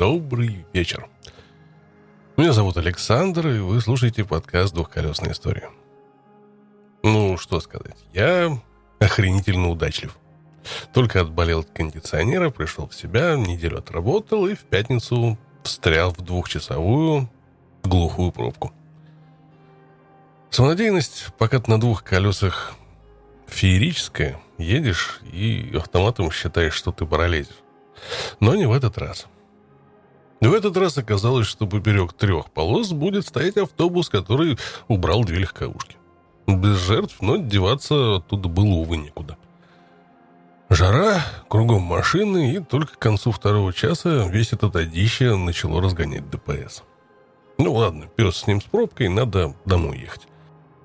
Добрый вечер. Меня зовут Александр, и вы слушаете подкаст «Двухколесная история». Ну, что сказать, я охренительно удачлив. Только отболел от кондиционера, пришел в себя, неделю отработал и в пятницу встрял в двухчасовую глухую пробку. Самонадеянность, пока ты на двух колесах феерическая, едешь и автоматом считаешь, что ты пролезешь. Но не в этот раз. В этот раз оказалось, что поперек трех полос будет стоять автобус, который убрал две легковушки. Без жертв, но деваться оттуда было, увы, некуда. Жара, кругом машины, и только к концу второго часа весь этот одище начало разгонять ДПС. Ну ладно, пес с ним с пробкой, надо домой ехать.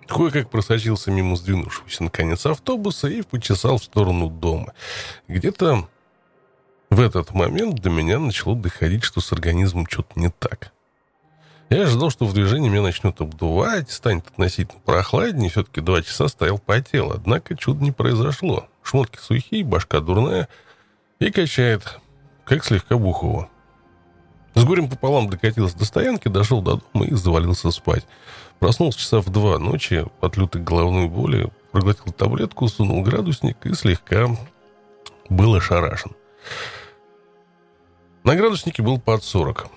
Кое-как просочился мимо сдвинувшегося наконец автобуса и почесал в сторону дома. Где-то в этот момент до меня начало доходить, что с организмом что-то не так. Я ожидал, что в движении меня начнет обдувать, станет относительно прохладнее, все-таки два часа стоял по телу. Однако чудо не произошло. Шмотки сухие, башка дурная и качает, как слегка бухого. С горем пополам докатился до стоянки, дошел до дома и завалился спать. Проснулся часа в два ночи от лютой головной боли, проглотил таблетку, сунул градусник и слегка был ошарашен. На градуснике был под 40.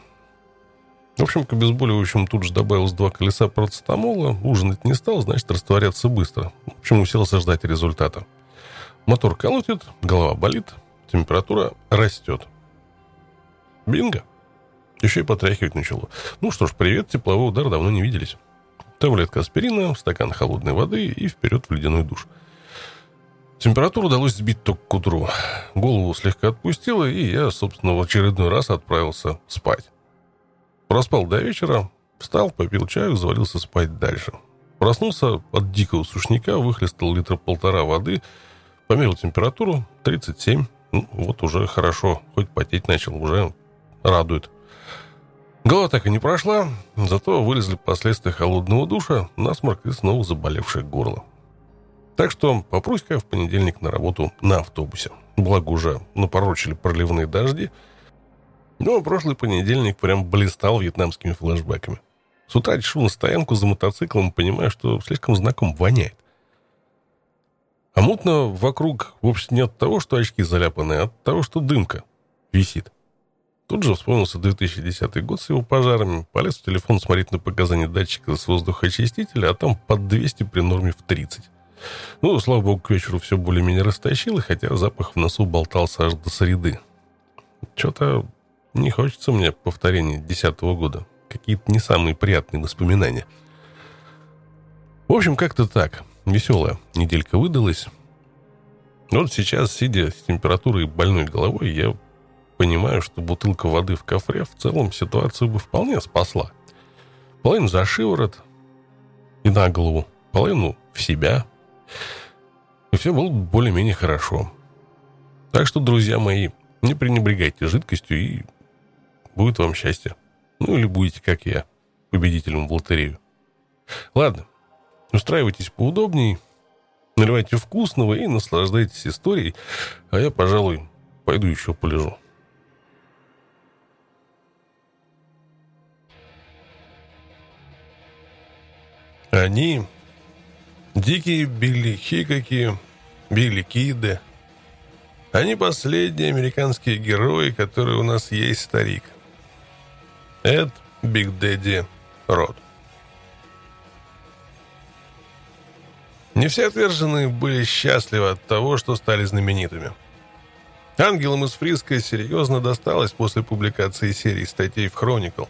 В общем, к обезболивающему тут же добавилось два колеса процетамола. Ужинать не стал, значит, растворяться быстро. В общем, уселся ждать результата. Мотор колотит, голова болит, температура растет. Бинго. Еще и потряхивать начало. Ну что ж, привет, тепловой удар, давно не виделись. Таблетка аспирина, стакан холодной воды и вперед в ледяной душ. Температуру удалось сбить только к утру. Голову слегка отпустило, и я, собственно, в очередной раз отправился спать. Проспал до вечера, встал, попил чаю, завалился спать дальше. Проснулся от дикого сушняка, выхлестал литра полтора воды, померил температуру 37. Ну, вот уже хорошо, хоть потеть начал, уже радует. Голова так и не прошла, зато вылезли последствия холодного душа, насморк и снова заболевшее горло. Так что попрусь-ка в понедельник на работу на автобусе. Благо уже напорочили проливные дожди. Но прошлый понедельник прям блистал вьетнамскими флешбеками. С утра решил на стоянку за мотоциклом, понимая, что слишком знаком воняет. А мутно вокруг вовсе не от того, что очки заляпаны, а от того, что дымка висит. Тут же вспомнился 2010 год с его пожарами. Полез в телефон смотреть на показания датчика с воздухоочистителя, а там под 200 при норме в 30. Ну, слава богу, к вечеру все более-менее растащило, хотя запах в носу болтался аж до среды. Что-то не хочется мне повторения десятого года. Какие-то не самые приятные воспоминания. В общем, как-то так. Веселая неделька выдалась. Вот сейчас, сидя с температурой больной головой, я понимаю, что бутылка воды в кафе в целом ситуацию бы вполне спасла. Половину за шиворот и на голову, половину в себя – и все было более-менее хорошо. Так что, друзья мои, не пренебрегайте жидкостью, и будет вам счастье. Ну или будете, как я, победителем в лотерею. Ладно, устраивайтесь поудобней, наливайте вкусного и наслаждайтесь историей, а я, пожалуй, пойду еще полежу. Они Дикие Билли Хикаки, Билли. Они последние американские герои, которые у нас есть, старик. Эд Биг Дэдди Рот. Не все отверженные были счастливы от того, что стали знаменитыми. Ангелам из Фриска серьезно досталось после публикации серии статей в Хроникл,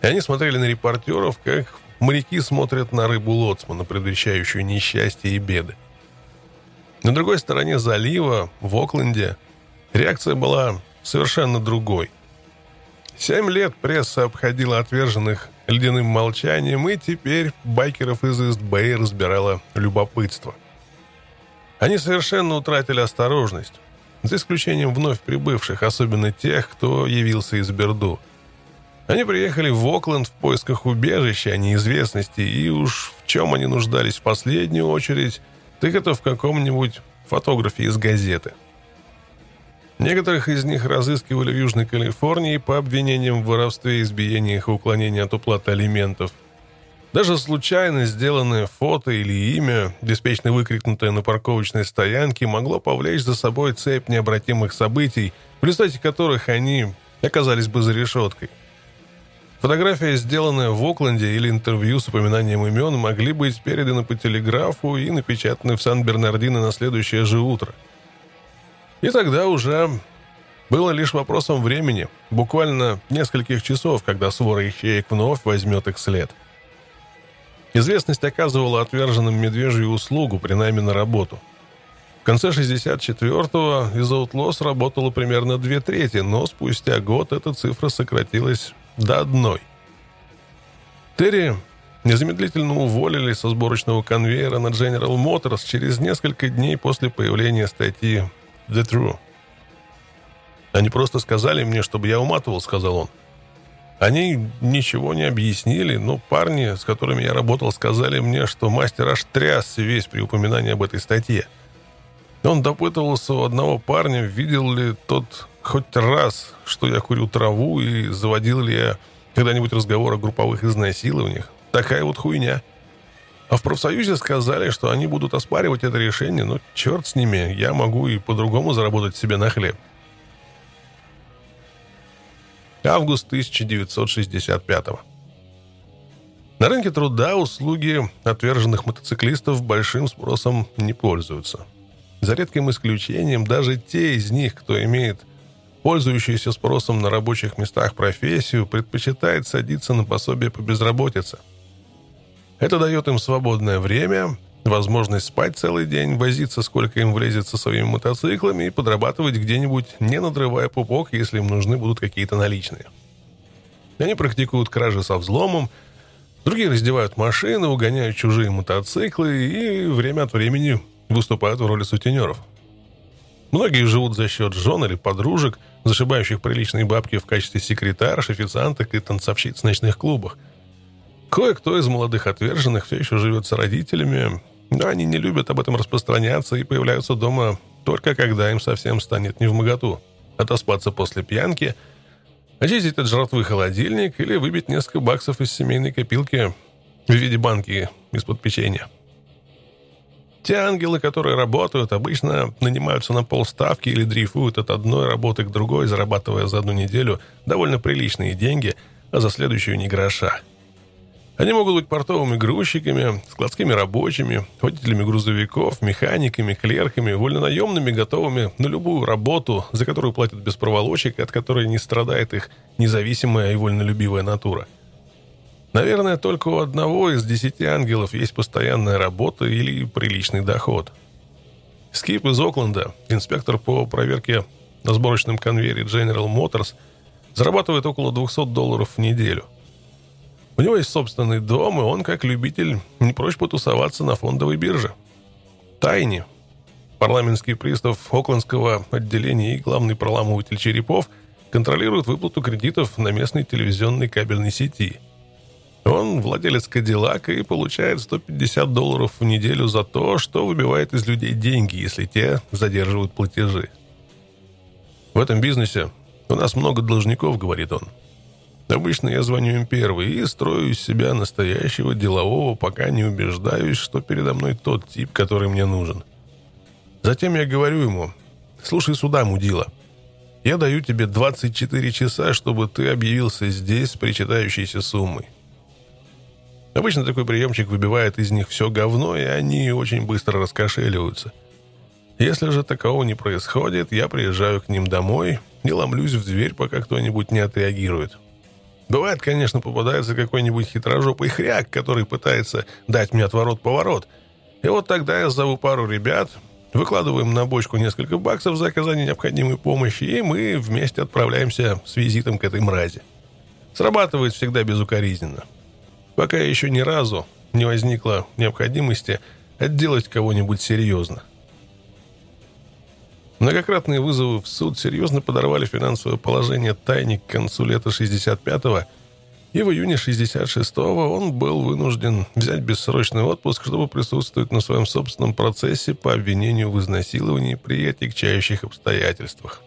и они смотрели на репортеров, как моряки смотрят на рыбу лоцмана, предвещающую несчастье и беды. На другой стороне залива, в Окленде, реакция была совершенно другой. Семь лет пресса обходила отверженных ледяным молчанием, и теперь байкеров из Ист-Бэй разбирало любопытство. Они совершенно утратили осторожность, за исключением вновь прибывших, особенно тех, кто явился из Берду – они приехали в Окленд в поисках убежища, а неизвестности, и уж в чем они нуждались в последнюю очередь, так это в каком-нибудь фотографе из газеты. Некоторых из них разыскивали в Южной Калифорнии по обвинениям в воровстве, избиениях и уклонении от уплаты алиментов. Даже случайно сделанное фото или имя, беспечно выкрикнутое на парковочной стоянке, могло повлечь за собой цепь необратимых событий, в результате которых они оказались бы за решеткой. Фотография, сделанная в Окленде, или интервью с упоминанием имен, могли быть переданы по телеграфу и напечатаны в Сан-Бернардино на следующее же утро – и тогда уже было лишь вопросом времени, буквально нескольких часов, когда свора ищеек вновь возьмет их след. Известность оказывала отверженным медвежью услугу при найме на работу. В конце 64-го из Outlaws работало примерно две трети, но спустя год эта цифра сократилась до одной. Терри незамедлительно уволили со сборочного конвейера на General Motors через несколько дней после появления статьи The True. Они просто сказали мне, чтобы я уматывал, сказал он. Они ничего не объяснили, но парни, с которыми я работал, сказали мне, что мастер аж трясся весь при упоминании об этой статье. Он допытывался у одного парня, видел ли тот хоть раз, что я курю траву, и заводил ли я когда-нибудь разговор о групповых изнасилованиях. Такая вот хуйня. А в профсоюзе сказали, что они будут оспаривать это решение, но черт с ними, я могу и по-другому заработать себе на хлеб. Август 1965 На рынке труда услуги отверженных мотоциклистов большим спросом не пользуются. За редким исключением, даже те из них, кто имеет пользующуюся спросом на рабочих местах профессию, предпочитает садиться на пособие по безработице – это дает им свободное время, возможность спать целый день, возиться сколько им влезет со своими мотоциклами и подрабатывать где-нибудь, не надрывая пупок, если им нужны будут какие-то наличные. Они практикуют кражи со взломом, другие раздевают машины, угоняют чужие мотоциклы и время от времени выступают в роли сутенеров. Многие живут за счет жен или подружек, зашибающих приличные бабки в качестве секретарш, официанток и танцовщиц в ночных клубах – Кое-кто из молодых отверженных все еще живет с родителями, но они не любят об этом распространяться и появляются дома только когда им совсем станет не в моготу. Отоспаться после пьянки, очистить от жратвы холодильник или выбить несколько баксов из семейной копилки в виде банки из-под печенья. Те ангелы, которые работают, обычно нанимаются на полставки или дрейфуют от одной работы к другой, зарабатывая за одну неделю довольно приличные деньги, а за следующую не гроша. Они могут быть портовыми грузчиками, складскими рабочими, водителями грузовиков, механиками, клерками, вольнонаемными, готовыми на любую работу, за которую платят без проволочек, от которой не страдает их независимая и вольнолюбивая натура. Наверное, только у одного из десяти ангелов есть постоянная работа или приличный доход. Скип из Окленда, инспектор по проверке на сборочном конвейере General Motors, зарабатывает около 200 долларов в неделю – у него есть собственный дом, и он, как любитель, не прочь потусоваться на фондовой бирже. Тайни, парламентский пристав Оклендского отделения и главный проламыватель черепов, контролирует выплату кредитов на местной телевизионной кабельной сети. Он владелец Кадиллака и получает 150 долларов в неделю за то, что выбивает из людей деньги, если те задерживают платежи. В этом бизнесе у нас много должников, говорит он. Обычно я звоню им первый и строю из себя настоящего делового, пока не убеждаюсь, что передо мной тот тип, который мне нужен. Затем я говорю ему, «Слушай сюда, мудила, я даю тебе 24 часа, чтобы ты объявился здесь с причитающейся суммой». Обычно такой приемчик выбивает из них все говно, и они очень быстро раскошеливаются. Если же такого не происходит, я приезжаю к ним домой и ломлюсь в дверь, пока кто-нибудь не отреагирует. Бывает, конечно, попадается какой-нибудь хитрожопый хряк, который пытается дать мне отворот-поворот. И вот тогда я зову пару ребят, выкладываем на бочку несколько баксов за оказание необходимой помощи, и мы вместе отправляемся с визитом к этой мрази. Срабатывает всегда безукоризненно. Пока еще ни разу не возникло необходимости отделать кого-нибудь серьезно. Многократные вызовы в суд серьезно подорвали финансовое положение тайник к концу лета 65-го, и в июне 66-го он был вынужден взять бессрочный отпуск, чтобы присутствовать на своем собственном процессе по обвинению в изнасиловании при отягчающих обстоятельствах.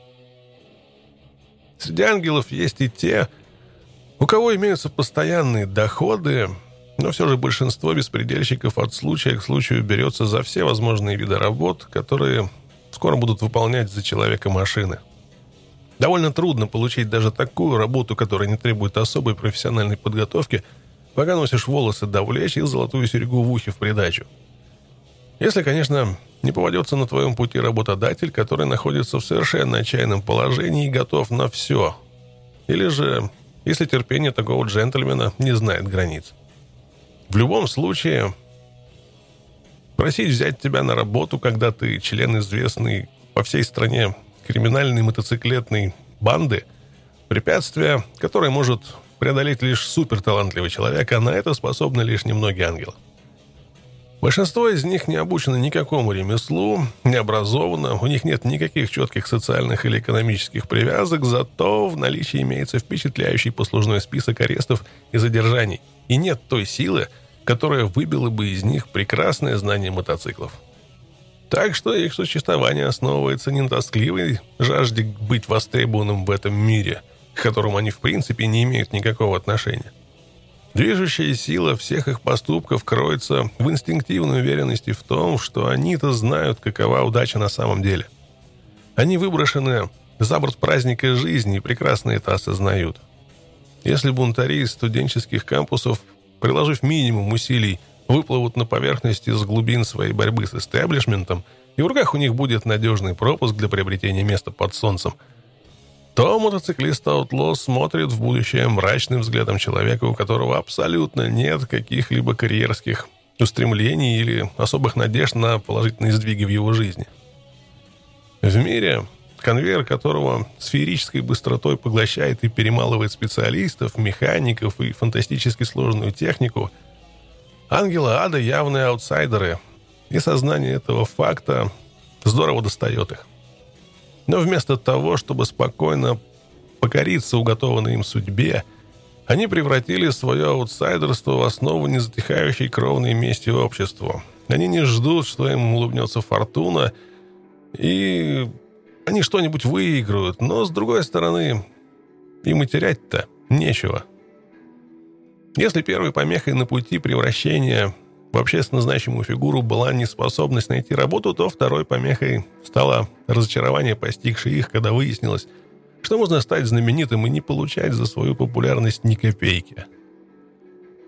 Среди ангелов есть и те, у кого имеются постоянные доходы, но все же большинство беспредельщиков от случая к случаю берется за все возможные виды работ, которые скоро будут выполнять за человека машины. Довольно трудно получить даже такую работу, которая не требует особой профессиональной подготовки, пока носишь волосы до влечь и золотую серьгу в ухе в придачу. Если, конечно, не попадется на твоем пути работодатель, который находится в совершенно отчаянном положении и готов на все. Или же, если терпение такого джентльмена не знает границ. В любом случае, просить взять тебя на работу, когда ты член известной по всей стране криминальной мотоциклетной банды, препятствие, которое может преодолеть лишь суперталантливый человек, а на это способны лишь немногие ангелы. Большинство из них не обучено никакому ремеслу, не образовано, у них нет никаких четких социальных или экономических привязок, зато в наличии имеется впечатляющий послужной список арестов и задержаний, и нет той силы, которая выбила бы из них прекрасное знание мотоциклов. Так что их существование основывается не на тоскливой жажде быть востребованным в этом мире, к которому они в принципе не имеют никакого отношения. Движущая сила всех их поступков кроется в инстинктивной уверенности в том, что они-то знают, какова удача на самом деле. Они выброшены за борт праздника жизни и прекрасно это осознают. Если бунтари из студенческих кампусов, приложив минимум усилий, выплывут на поверхность из глубин своей борьбы с истеблишментом, и в руках у них будет надежный пропуск для приобретения места под солнцем – то мотоциклист Outlaw смотрит в будущее мрачным взглядом человека, у которого абсолютно нет каких-либо карьерских устремлений или особых надежд на положительные сдвиги в его жизни. В мире, конвейер которого сферической быстротой поглощает и перемалывает специалистов, механиков и фантастически сложную технику, ангелы ада явные аутсайдеры, и сознание этого факта здорово достает их. Но вместо того, чтобы спокойно покориться уготованной им судьбе, они превратили свое аутсайдерство в основу незатихающей кровной мести обществу. Они не ждут, что им улыбнется фортуна, и они что-нибудь выиграют, но, с другой стороны, им и терять-то нечего. Если первой помехой на пути превращения общественно значимую фигуру была неспособность найти работу, то второй помехой стало разочарование, постигшее их, когда выяснилось, что можно стать знаменитым и не получать за свою популярность ни копейки.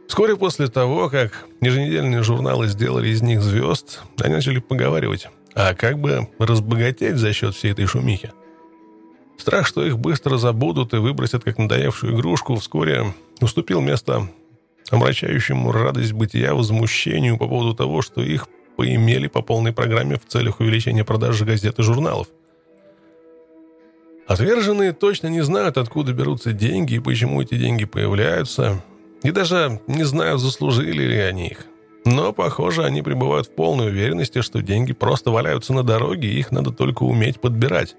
Вскоре после того, как еженедельные журналы сделали из них звезд, они начали поговаривать, а как бы разбогатеть за счет всей этой шумихи. Страх, что их быстро забудут и выбросят как надоевшую игрушку, вскоре уступил место омрачающему радость бытия возмущению по поводу того, что их поимели по полной программе в целях увеличения продажи газет и журналов. Отверженные точно не знают, откуда берутся деньги и почему эти деньги появляются, и даже не знают, заслужили ли они их. Но, похоже, они пребывают в полной уверенности, что деньги просто валяются на дороге, и их надо только уметь подбирать.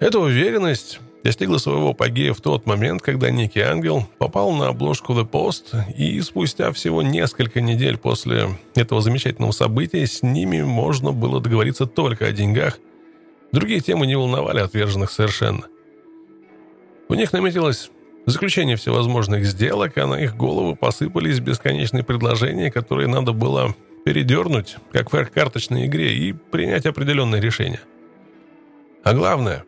Эта уверенность достигла своего апогея в тот момент, когда некий ангел попал на обложку The Post, и спустя всего несколько недель после этого замечательного события с ними можно было договориться только о деньгах. Другие темы не волновали отверженных совершенно. У них наметилось заключение всевозможных сделок, а на их головы посыпались бесконечные предложения, которые надо было передернуть, как в карточной игре, и принять определенное решение. А главное –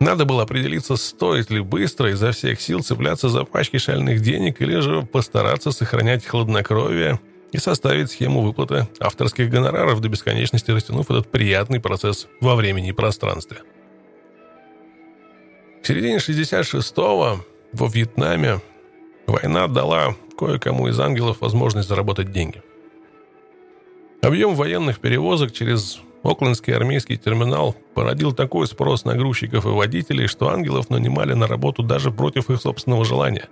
надо было определиться, стоит ли быстро изо всех сил цепляться за пачки шальных денег или же постараться сохранять хладнокровие и составить схему выплаты авторских гонораров до бесконечности, растянув этот приятный процесс во времени и пространстве. К середине 66-го во Вьетнаме война дала кое-кому из ангелов возможность заработать деньги. Объем военных перевозок через Оклендский армейский терминал породил такой спрос на грузчиков и водителей, что ангелов нанимали на работу даже против их собственного желания.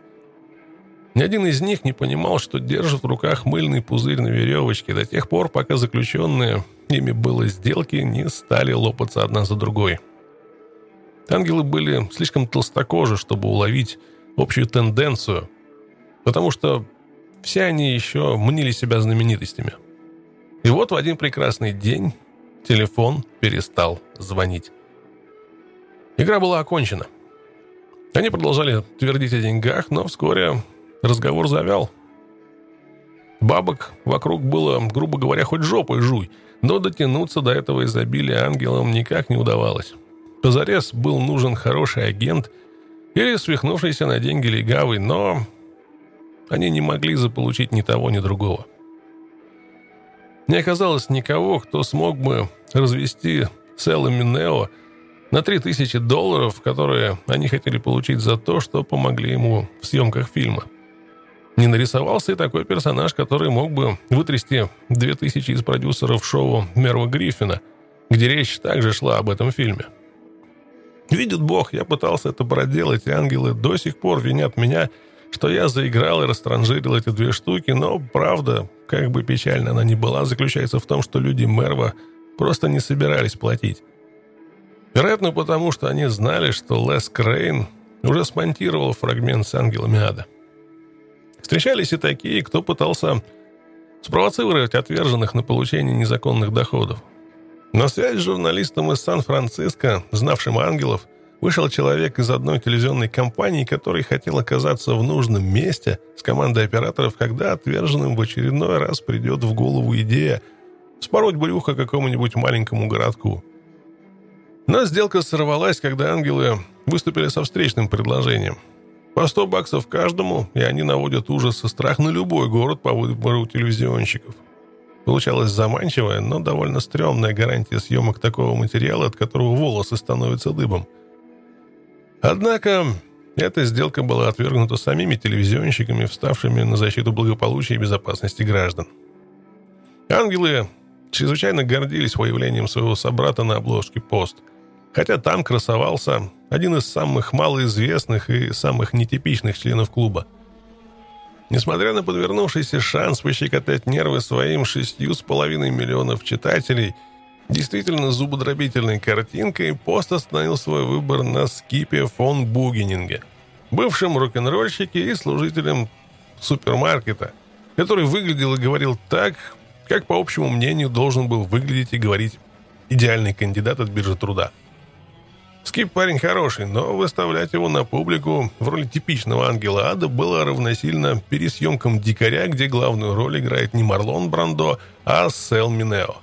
Ни один из них не понимал, что держит в руках мыльный пузырь на веревочке до тех пор, пока заключенные ими было сделки не стали лопаться одна за другой. Ангелы были слишком толстокожи, чтобы уловить общую тенденцию, потому что все они еще мнили себя знаменитостями. И вот в один прекрасный день Телефон перестал звонить. Игра была окончена. Они продолжали твердить о деньгах, но вскоре разговор завял. Бабок вокруг было, грубо говоря, хоть жопой жуй, но дотянуться до этого изобилия ангелам никак не удавалось. Позарез был нужен хороший агент или свихнувшийся на деньги легавый, но они не могли заполучить ни того, ни другого. Не оказалось никого, кто смог бы развести Сэлла Минео на 3000 долларов, которые они хотели получить за то, что помогли ему в съемках фильма. Не нарисовался и такой персонаж, который мог бы вытрясти 2000 из продюсеров шоу Мерва Гриффина, где речь также шла об этом фильме. Видит Бог, я пытался это проделать, и ангелы до сих пор винят меня – что я заиграл и растранжирил эти две штуки, но правда, как бы печально она ни была, заключается в том, что люди Мерва просто не собирались платить. Вероятно, потому что они знали, что Лес Крейн уже смонтировал фрагмент с ангелами ада. Встречались и такие, кто пытался спровоцировать отверженных на получение незаконных доходов. На связь с журналистом из Сан-Франциско, знавшим ангелов, вышел человек из одной телевизионной компании, который хотел оказаться в нужном месте с командой операторов, когда отверженным в очередной раз придет в голову идея спороть брюхо какому-нибудь маленькому городку. Но сделка сорвалась, когда ангелы выступили со встречным предложением. По 100 баксов каждому, и они наводят ужас и страх на любой город по выбору телевизионщиков. Получалась заманчивая, но довольно стрёмная гарантия съемок такого материала, от которого волосы становятся дыбом – Однако эта сделка была отвергнута самими телевизионщиками, вставшими на защиту благополучия и безопасности граждан. Ангелы чрезвычайно гордились появлением своего собрата на обложке «Пост», хотя там красовался один из самых малоизвестных и самых нетипичных членов клуба. Несмотря на подвернувшийся шанс пощекотать нервы своим шестью с половиной миллионов читателей – Действительно зубодробительной картинкой пост остановил свой выбор на Скипе фон Бугенинге, бывшем рок-н-ролльщике и служителем супермаркета, который выглядел и говорил так, как, по общему мнению, должен был выглядеть и говорить идеальный кандидат от биржи труда. Скип парень хороший, но выставлять его на публику в роли типичного ангела ада было равносильно пересъемкам «Дикаря», где главную роль играет не Марлон Брандо, а Сел Минео.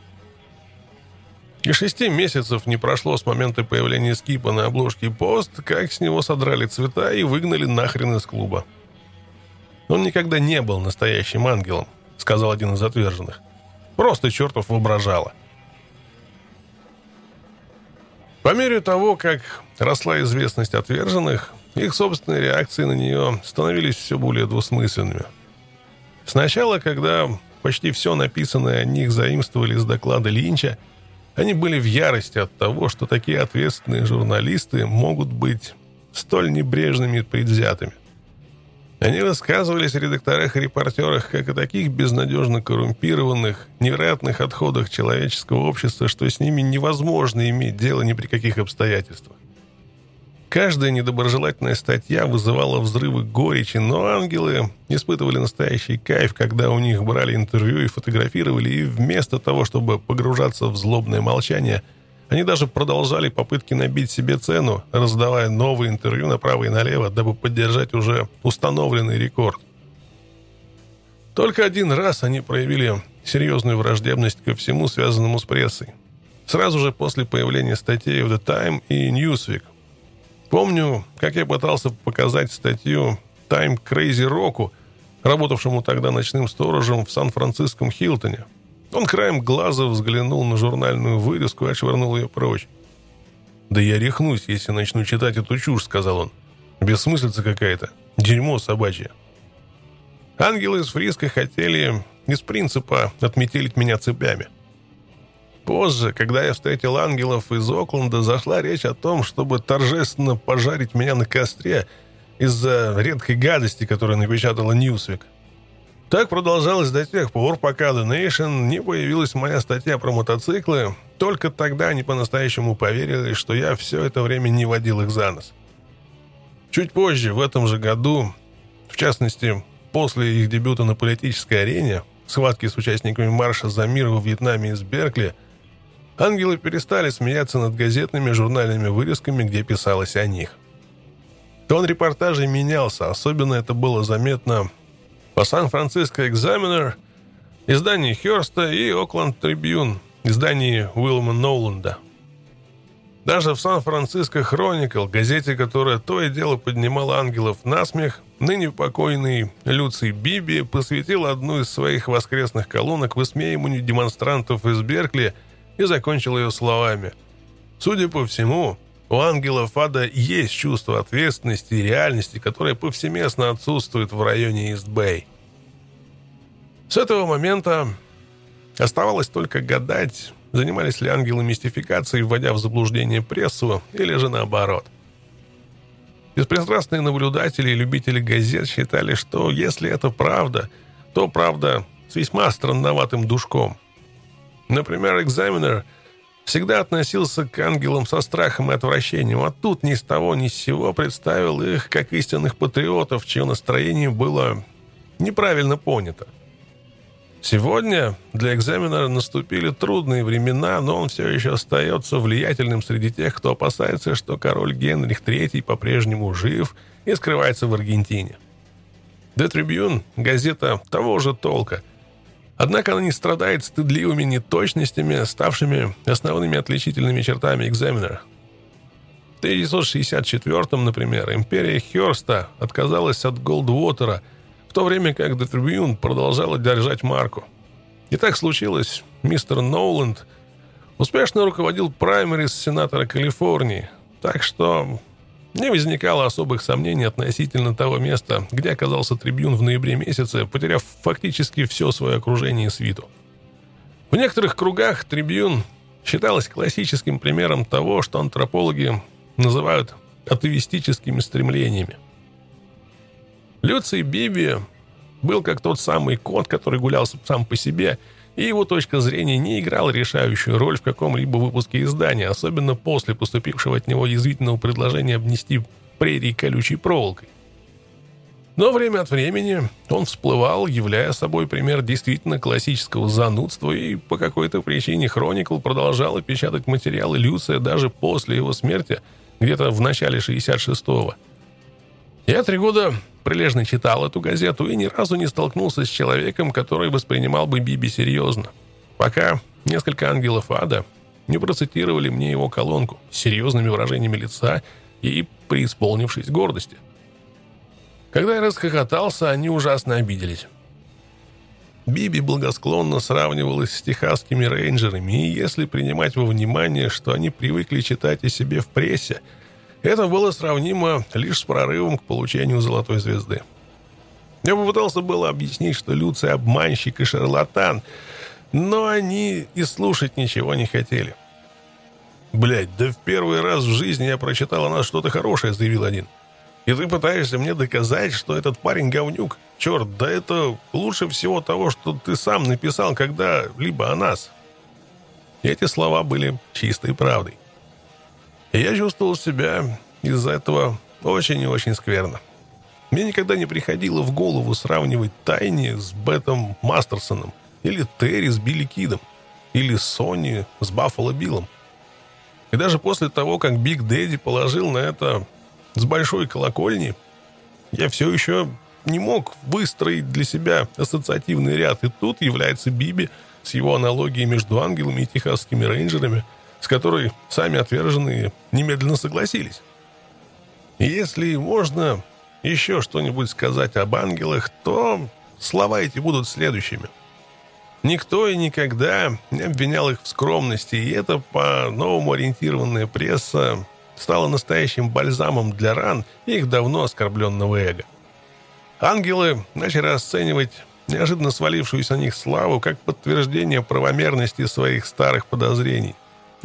И шести месяцев не прошло с момента появления скипа на обложке пост, как с него содрали цвета и выгнали нахрен из клуба. «Он никогда не был настоящим ангелом», — сказал один из отверженных. «Просто чертов воображало». По мере того, как росла известность отверженных, их собственные реакции на нее становились все более двусмысленными. Сначала, когда почти все написанное о них заимствовали из доклада Линча — они были в ярости от того, что такие ответственные журналисты могут быть столь небрежными и предвзятыми. Они рассказывались о редакторах и репортерах как о таких безнадежно коррумпированных, невероятных отходах человеческого общества, что с ними невозможно иметь дело ни при каких обстоятельствах. Каждая недоброжелательная статья вызывала взрывы горечи, но ангелы испытывали настоящий кайф, когда у них брали интервью и фотографировали, и вместо того, чтобы погружаться в злобное молчание, они даже продолжали попытки набить себе цену, раздавая новые интервью направо и налево, дабы поддержать уже установленный рекорд. Только один раз они проявили серьезную враждебность ко всему, связанному с прессой. Сразу же после появления статей в The Time и Newsweek Помню, как я пытался показать статью «Тайм Крейзи Року», работавшему тогда ночным сторожем в Сан-Франциском Хилтоне. Он краем глаза взглянул на журнальную вырезку и отшвырнул ее прочь. «Да я рехнусь, если начну читать эту чушь», — сказал он. «Бессмыслица какая-то. Дерьмо собачье». Ангелы из Фриска хотели из принципа отметелить меня цепями. Позже, когда я встретил ангелов из Окленда, зашла речь о том, чтобы торжественно пожарить меня на костре из-за редкой гадости, которую напечатала Newsweek. Так продолжалось до тех пор, пока The Nation не появилась моя статья про мотоциклы. Только тогда они по-настоящему поверили, что я все это время не водил их за нос. Чуть позже, в этом же году, в частности, после их дебюта на политической арене, схватки с участниками марша за мир во Вьетнаме из Беркли – Ангелы перестали смеяться над газетными журнальными вырезками, где писалось о них. Тон репортажей менялся, особенно это было заметно по Сан-Франциско Экзаменер, издании Хёрста и Окленд Трибюн, издании Уилма Ноуланда. Даже в Сан-Франциско Хроникл, газете, которая то и дело поднимала ангелов на смех, ныне покойный Люций Биби посвятил одну из своих воскресных колонок высмеиванию демонстрантов из Беркли и закончил ее словами. Судя по всему, у ангелов ада есть чувство ответственности и реальности, которое повсеместно отсутствует в районе Ист-Бэй. С этого момента оставалось только гадать, занимались ли ангелы мистификацией, вводя в заблуждение прессу, или же наоборот. Беспристрастные наблюдатели и любители газет считали, что если это правда, то правда с весьма странноватым душком. Например, экзаменер всегда относился к ангелам со страхом и отвращением, а тут ни с того ни с сего представил их как истинных патриотов, чье настроение было неправильно понято. Сегодня для экзамена наступили трудные времена, но он все еще остается влиятельным среди тех, кто опасается, что король Генрих III по-прежнему жив и скрывается в Аргентине. «Де Трибюн» — газета того же толка. Однако она не страдает стыдливыми неточностями, ставшими основными отличительными чертами экзаменера. В 1964 например, империя Хёрста отказалась от Голдвотера — в то время как The Tribune продолжала держать марку. И так случилось, мистер Ноуланд успешно руководил праймерис сенатора Калифорнии, так что не возникало особых сомнений относительно того места, где оказался трибюн в ноябре месяце, потеряв фактически все свое окружение и свиту. В некоторых кругах трибюн считалось классическим примером того, что антропологи называют атеистическими стремлениями. Люций Биби был как тот самый кот, который гулял сам по себе, и его точка зрения не играла решающую роль в каком-либо выпуске издания, особенно после поступившего от него язвительного предложения обнести прерии колючей проволокой. Но время от времени он всплывал, являя собой пример действительно классического занудства, и по какой-то причине Хроникл продолжала печатать материалы Люция даже после его смерти, где-то в начале 66-го. Я три года прилежно читал эту газету и ни разу не столкнулся с человеком, который воспринимал бы Биби серьезно. Пока несколько ангелов ада не процитировали мне его колонку с серьезными выражениями лица и преисполнившись гордости. Когда я расхохотался, они ужасно обиделись. Биби благосклонно сравнивалась с техасскими рейнджерами, и если принимать во внимание, что они привыкли читать о себе в прессе – это было сравнимо лишь с прорывом к получению золотой звезды. Я попытался было объяснить, что Люций обманщик и шарлатан, но они и слушать ничего не хотели. «Блядь, да в первый раз в жизни я прочитал о нас что-то хорошее», — заявил один. «И ты пытаешься мне доказать, что этот парень говнюк? Черт, да это лучше всего того, что ты сам написал когда-либо о нас». Эти слова были чистой правдой. Я чувствовал себя из-за этого очень и очень скверно. Мне никогда не приходило в голову сравнивать Тайни с Бетом Мастерсоном, или Терри с Билли Кидом, или Сони с Баффало Биллом. И даже после того, как Биг Дэдди положил на это с большой колокольни, я все еще не мог выстроить для себя ассоциативный ряд. И тут является Биби с его аналогией между ангелами и техасскими рейнджерами – с которой сами отверженные немедленно согласились. Если можно еще что-нибудь сказать об ангелах, то слова эти будут следующими. Никто и никогда не обвинял их в скромности, и это по-новому ориентированная пресса стала настоящим бальзамом для ран их давно оскорбленного эго. Ангелы начали расценивать неожиданно свалившуюся на них славу как подтверждение правомерности своих старых подозрений.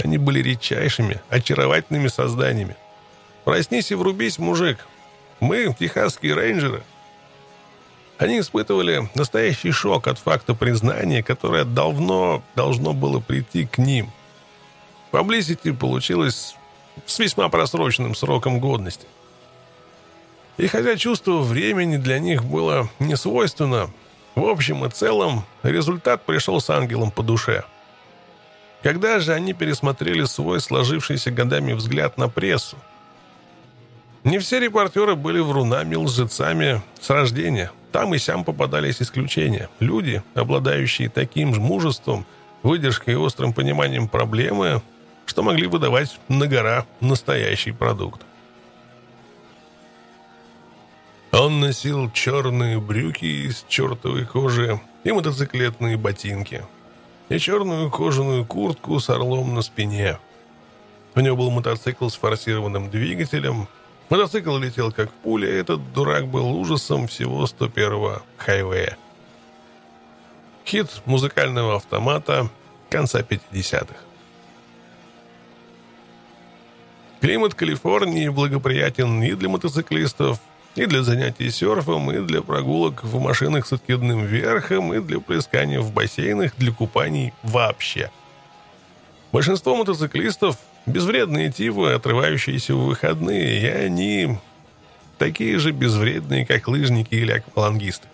Они были редчайшими, очаровательными созданиями. Проснись и врубись, мужик. Мы, техасские рейнджеры. Они испытывали настоящий шок от факта признания, которое давно должно было прийти к ним. Поблизости получилось с весьма просроченным сроком годности. И хотя чувство времени для них было не свойственно, в общем и целом результат пришел с ангелом по душе – когда же они пересмотрели свой сложившийся годами взгляд на прессу? Не все репортеры были врунами, лжецами с рождения. Там и сям попадались исключения. Люди, обладающие таким же мужеством, выдержкой и острым пониманием проблемы, что могли выдавать на гора настоящий продукт. Он носил черные брюки из чертовой кожи и мотоциклетные ботинки, и черную кожаную куртку с орлом на спине. У него был мотоцикл с форсированным двигателем. Мотоцикл летел как пуля, и этот дурак был ужасом всего 101-го хайвея. Хит музыкального автомата конца 50-х. Климат Калифорнии благоприятен и для мотоциклистов, и для занятий серфом, и для прогулок в машинах с откидным верхом, и для плескания в бассейнах, для купаний вообще. Большинство мотоциклистов – безвредные тивы, отрывающиеся в выходные, и они такие же безвредные, как лыжники или аквалангисты.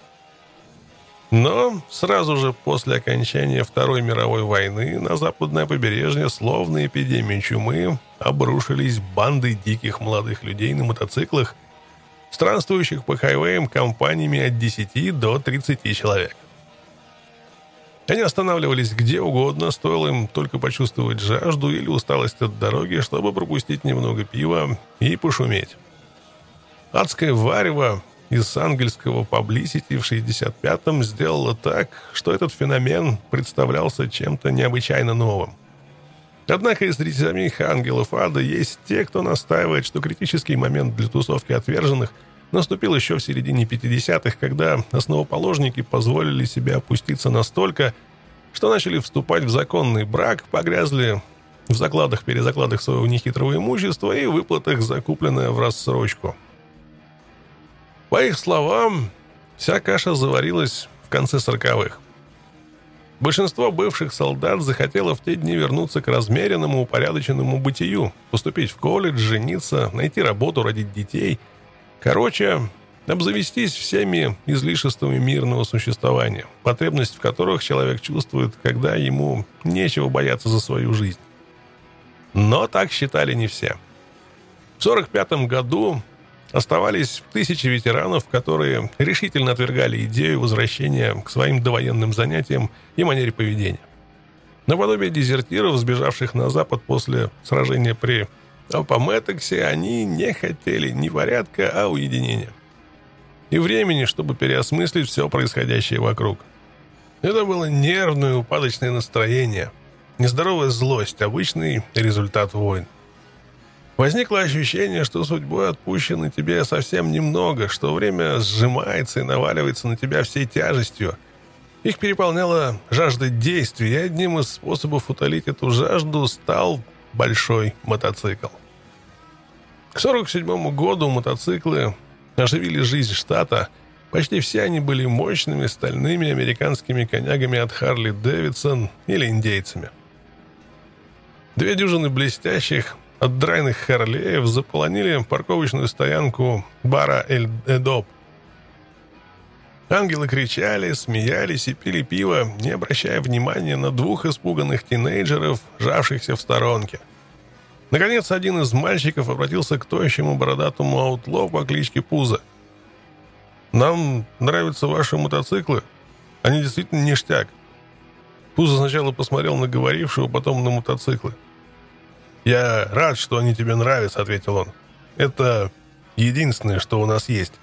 Но сразу же после окончания Второй мировой войны на западное побережье, словно эпидемия чумы, обрушились банды диких молодых людей на мотоциклах, странствующих по хайвеям компаниями от 10 до 30 человек. Они останавливались где угодно, стоило им только почувствовать жажду или усталость от дороги, чтобы пропустить немного пива и пошуметь. Адское варево из ангельского паблисити в 65-м сделало так, что этот феномен представлялся чем-то необычайно новым. Однако и среди самих ангелов ада есть те, кто настаивает, что критический момент для тусовки отверженных наступил еще в середине 50-х, когда основоположники позволили себе опуститься настолько, что начали вступать в законный брак, погрязли в закладах-перезакладах своего нехитрого имущества и выплатах, закупленное в рассрочку. По их словам, вся каша заварилась в конце сороковых. Большинство бывших солдат захотело в те дни вернуться к размеренному, упорядоченному бытию, поступить в колледж, жениться, найти работу, родить детей. Короче, обзавестись всеми излишествами мирного существования, потребность в которых человек чувствует, когда ему нечего бояться за свою жизнь. Но так считали не все. В 1945 году Оставались тысячи ветеранов, которые решительно отвергали идею возвращения к своим довоенным занятиям и манере поведения. Наподобие дезертиров, сбежавших на Запад после сражения при Апометоксе, они не хотели ни порядка, а уединения. И времени, чтобы переосмыслить все происходящее вокруг. Это было нервное упадочное настроение, нездоровая злость, обычный результат войн. Возникло ощущение, что судьбой отпущено тебе совсем немного, что время сжимается и наваливается на тебя всей тяжестью. Их переполняла жажда действий, и одним из способов утолить эту жажду стал большой мотоцикл. К 1947 году мотоциклы оживили жизнь штата. Почти все они были мощными стальными американскими конягами от Харли Дэвидсон или индейцами. Две дюжины блестящих, от драйных Харлеев заполонили парковочную стоянку бара «Эль Эдоп». Ангелы кричали, смеялись и пили пиво, не обращая внимания на двух испуганных тинейджеров, жавшихся в сторонке. Наконец, один из мальчиков обратился к тощему бородатому аутло по кличке Пузо. «Нам нравятся ваши мотоциклы. Они действительно ништяк». Пузо сначала посмотрел на говорившего, потом на мотоциклы. «Я рад, что они тебе нравятся», — ответил он. «Это единственное, что у нас есть».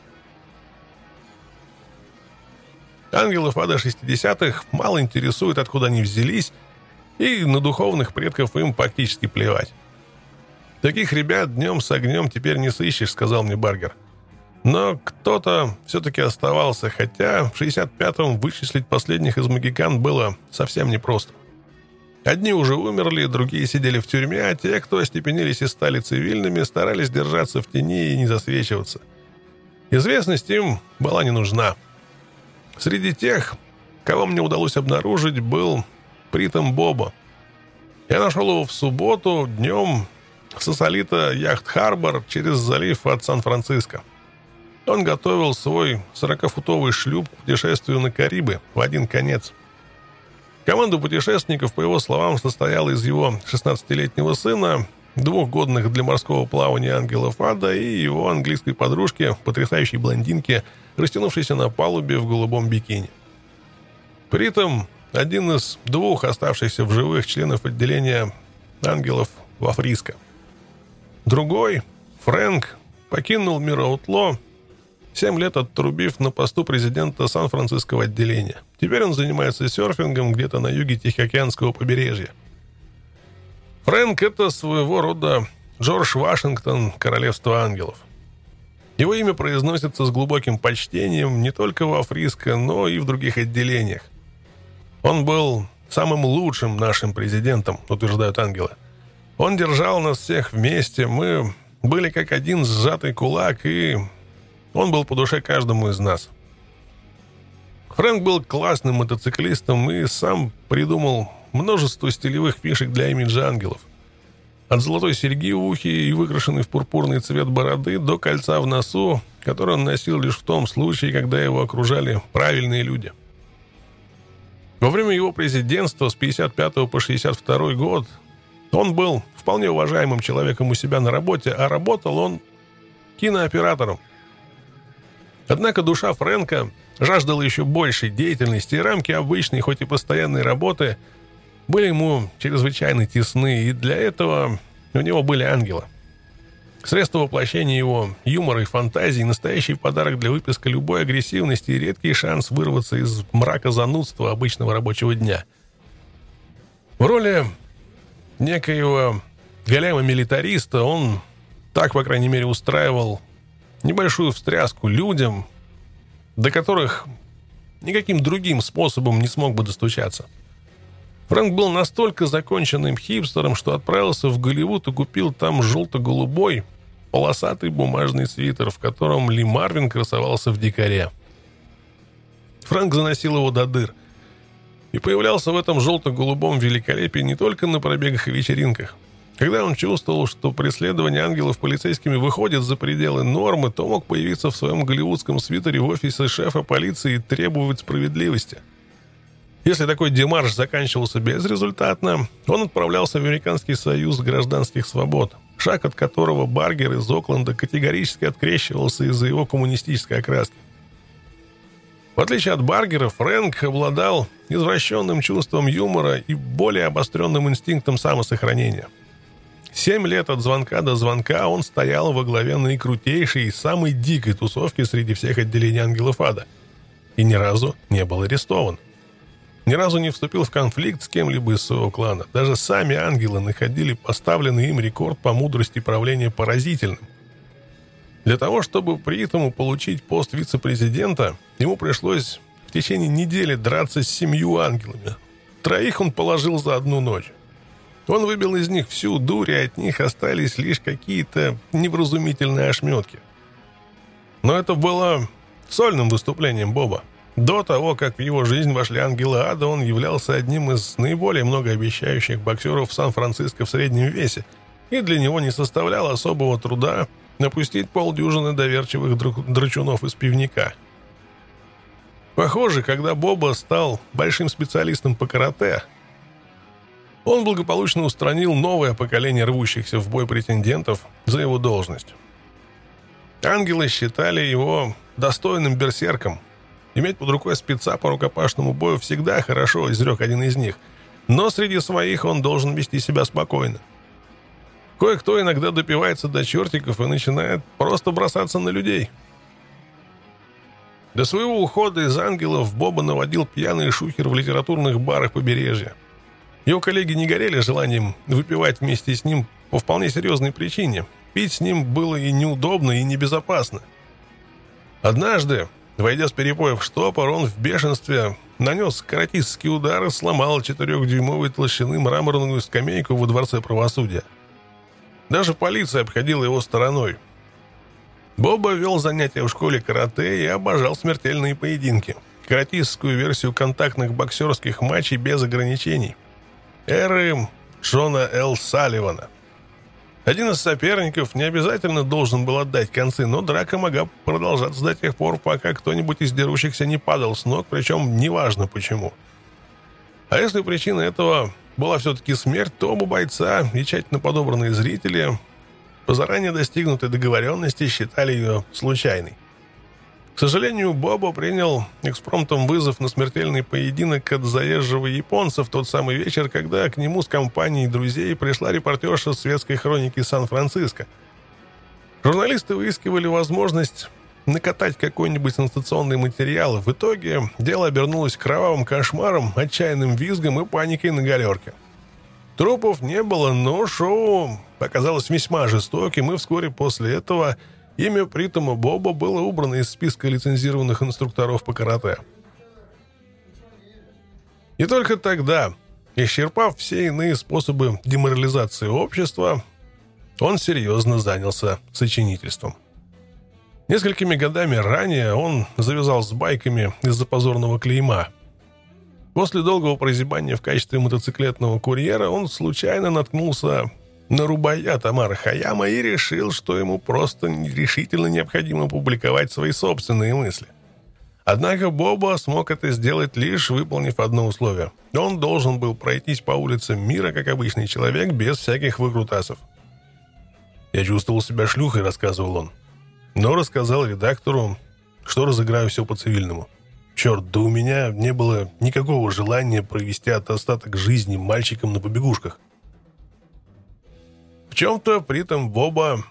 Ангелов ада 60-х мало интересует, откуда они взялись, и на духовных предков им практически плевать. «Таких ребят днем с огнем теперь не сыщешь», — сказал мне Баргер. Но кто-то все-таки оставался, хотя в 65-м вычислить последних из магикан было совсем непросто. Одни уже умерли, другие сидели в тюрьме, а те, кто остепенились и стали цивильными, старались держаться в тени и не засвечиваться. Известность им была не нужна. Среди тех, кого мне удалось обнаружить, был Притом Боба. Я нашел его в субботу днем с Сосолита Яхт-Харбор через залив от Сан-Франциско. Он готовил свой 40-футовый шлюп к путешествию на Карибы в один конец – Команда путешественников, по его словам, состояла из его 16-летнего сына, двух годных для морского плавания ангелов ада и его английской подружки, потрясающей блондинки, растянувшейся на палубе в голубом бикини. При этом один из двух оставшихся в живых членов отделения ангелов во Фриско. Другой, Фрэнк, покинул мир Аутло, семь лет отрубив на посту президента Сан-Франциского отделения. Теперь он занимается серфингом где-то на юге Тихоокеанского побережья. Фрэнк — это своего рода Джордж Вашингтон Королевства ангелов. Его имя произносится с глубоким почтением не только во Фриско, но и в других отделениях. Он был самым лучшим нашим президентом, утверждают ангелы. Он держал нас всех вместе, мы были как один сжатый кулак, и он был по душе каждому из нас. Фрэнк был классным мотоциклистом и сам придумал множество стилевых фишек для имиджа ангелов. От золотой серьги в ухе и выкрашенной в пурпурный цвет бороды до кольца в носу, который он носил лишь в том случае, когда его окружали правильные люди. Во время его президентства с 55 по 62 год он был вполне уважаемым человеком у себя на работе, а работал он кинооператором. Однако душа Фрэнка жаждала еще большей деятельности, и рамки обычной, хоть и постоянной работы – были ему чрезвычайно тесны, и для этого у него были ангелы. Средство воплощения его юмора и фантазии – настоящий подарок для выписка любой агрессивности и редкий шанс вырваться из мрака занудства обычного рабочего дня. В роли некоего голема-милитариста он так, по крайней мере, устраивал небольшую встряску людям, до которых никаким другим способом не смог бы достучаться – Фрэнк был настолько законченным хипстером, что отправился в Голливуд и купил там желто-голубой полосатый бумажный свитер, в котором Ли Марвин красовался в дикаре. Фрэнк заносил его до дыр и появлялся в этом желто-голубом великолепии не только на пробегах и вечеринках. Когда он чувствовал, что преследование ангелов полицейскими выходит за пределы нормы, то мог появиться в своем голливудском свитере в офисе шефа полиции и требовать справедливости – если такой демарш заканчивался безрезультатно, он отправлялся в Американский союз гражданских свобод, шаг от которого Баргер из Окленда категорически открещивался из-за его коммунистической окраски. В отличие от Баргера, Фрэнк обладал извращенным чувством юмора и более обостренным инстинктом самосохранения. Семь лет от звонка до звонка он стоял во главе наикрутейшей и самой дикой тусовки среди всех отделений Ангелов Ада и ни разу не был арестован – ни разу не вступил в конфликт с кем-либо из своего клана. Даже сами ангелы находили поставленный им рекорд по мудрости правления поразительным. Для того, чтобы при этом получить пост вице-президента, ему пришлось в течение недели драться с семью ангелами. Троих он положил за одну ночь. Он выбил из них всю дурь, и от них остались лишь какие-то невразумительные ошметки. Но это было сольным выступлением Боба. До того, как в его жизнь вошли ангелы ада, он являлся одним из наиболее многообещающих боксеров в Сан-Франциско в среднем весе, и для него не составляло особого труда напустить полдюжины доверчивых драчунов из пивника. Похоже, когда Боба стал большим специалистом по карате, он благополучно устранил новое поколение рвущихся в бой претендентов за его должность. Ангелы считали его достойным берсерком – Иметь под рукой спеца по рукопашному бою всегда хорошо, изрек один из них. Но среди своих он должен вести себя спокойно. Кое-кто иногда допивается до чертиков и начинает просто бросаться на людей. До своего ухода из «Ангелов» Боба наводил пьяный шухер в литературных барах побережья. Его коллеги не горели желанием выпивать вместе с ним по вполне серьезной причине. Пить с ним было и неудобно, и небезопасно. Однажды, Войдя с перепоя в штопор, он в бешенстве нанес каратистский удар и сломал четырехдюймовой толщины мраморную скамейку во Дворце правосудия. Даже полиция обходила его стороной. Боба вел занятия в школе карате и обожал смертельные поединки. Каратистскую версию контактных боксерских матчей без ограничений. Эры Шона Л. Салливана – один из соперников не обязательно должен был отдать концы, но драка могла продолжаться до тех пор, пока кто-нибудь из дерущихся не падал с ног, причем неважно почему. А если причина этого была все-таки смерть, то оба бойца и тщательно подобранные зрители по заранее достигнутой договоренности считали ее случайной. Сожалению, Боба принял экспромтом вызов на смертельный поединок от заезжего японца в тот самый вечер, когда к нему с компанией друзей пришла репортерша светской хроники Сан-Франциско. Журналисты выискивали возможность накатать какой-нибудь сенсационный материал. В итоге дело обернулось кровавым кошмаром, отчаянным визгом и паникой на галерке. Трупов не было, но шоу оказалось весьма жестоким, и вскоре после этого имя Притома Боба было убрано из списка лицензированных инструкторов по карате. И только тогда, исчерпав все иные способы деморализации общества, он серьезно занялся сочинительством. Несколькими годами ранее он завязал с байками из-за позорного клейма. После долгого прозябания в качестве мотоциклетного курьера он случайно наткнулся на рубая Тамара Хаяма и решил, что ему просто решительно необходимо публиковать свои собственные мысли. Однако Боба смог это сделать лишь выполнив одно условие. Он должен был пройтись по улицам мира, как обычный человек, без всяких выкрутасов. «Я чувствовал себя шлюхой», — рассказывал он но рассказал редактору, что разыграю все по-цивильному. Черт, да у меня не было никакого желания провести от остаток жизни мальчиком на побегушках. В чем-то притом Боба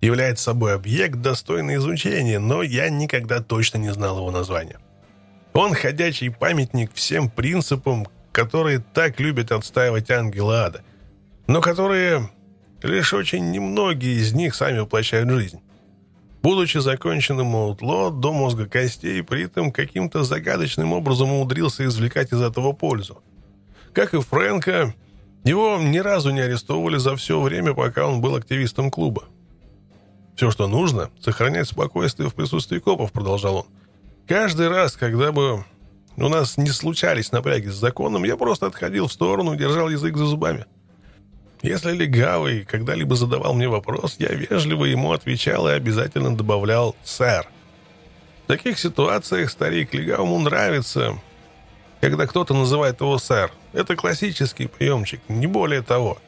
является собой объект, достойный изучения, но я никогда точно не знал его названия. Он ходячий памятник всем принципам, которые так любят отстаивать ангелы ада, но которые лишь очень немногие из них сами воплощают жизнь. Будучи законченным аутло до мозга костей, при этом каким-то загадочным образом умудрился извлекать из этого пользу. Как и Фрэнка, его ни разу не арестовывали за все время, пока он был активистом клуба. «Все, что нужно, сохранять спокойствие в присутствии копов», — продолжал он. «Каждый раз, когда бы у нас не случались напряги с законом, я просто отходил в сторону и держал язык за зубами. Если легавый когда-либо задавал мне вопрос, я вежливо ему отвечал и обязательно добавлял «сэр». В таких ситуациях старик легавому нравится, когда кто-то называет его «сэр». Это классический приемчик, не более того.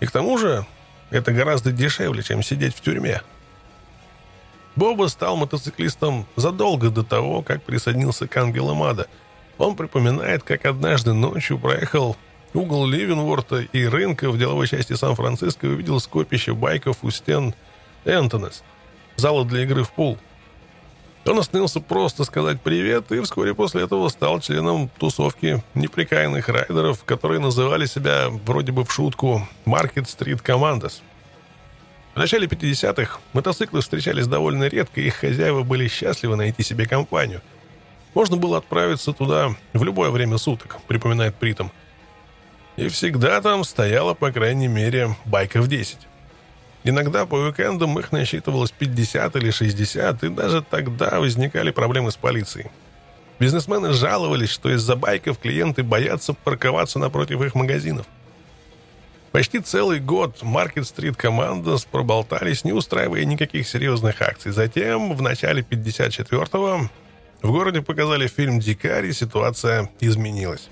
И к тому же это гораздо дешевле, чем сидеть в тюрьме. Боба стал мотоциклистом задолго до того, как присоединился к Ангелу Ада. Он припоминает, как однажды ночью проехал угол Ливенворта и рынка в деловой части Сан-Франциско увидел скопище байков у стен Энтонес, зала для игры в пул. Он остановился просто сказать привет и вскоре после этого стал членом тусовки неприкаянных райдеров, которые называли себя вроде бы в шутку Market Street Commandos. В начале 50-х мотоциклы встречались довольно редко, и их хозяева были счастливы найти себе компанию. Можно было отправиться туда в любое время суток, припоминает Притом – и всегда там стояло, по крайней мере, байков 10. Иногда по уикендам их насчитывалось 50 или 60, и даже тогда возникали проблемы с полицией. Бизнесмены жаловались, что из-за байков клиенты боятся парковаться напротив их магазинов. Почти целый год Market Street Commandos проболтались, не устраивая никаких серьезных акций. Затем, в начале 54-го, в городе показали фильм «Дикарь», и ситуация изменилась.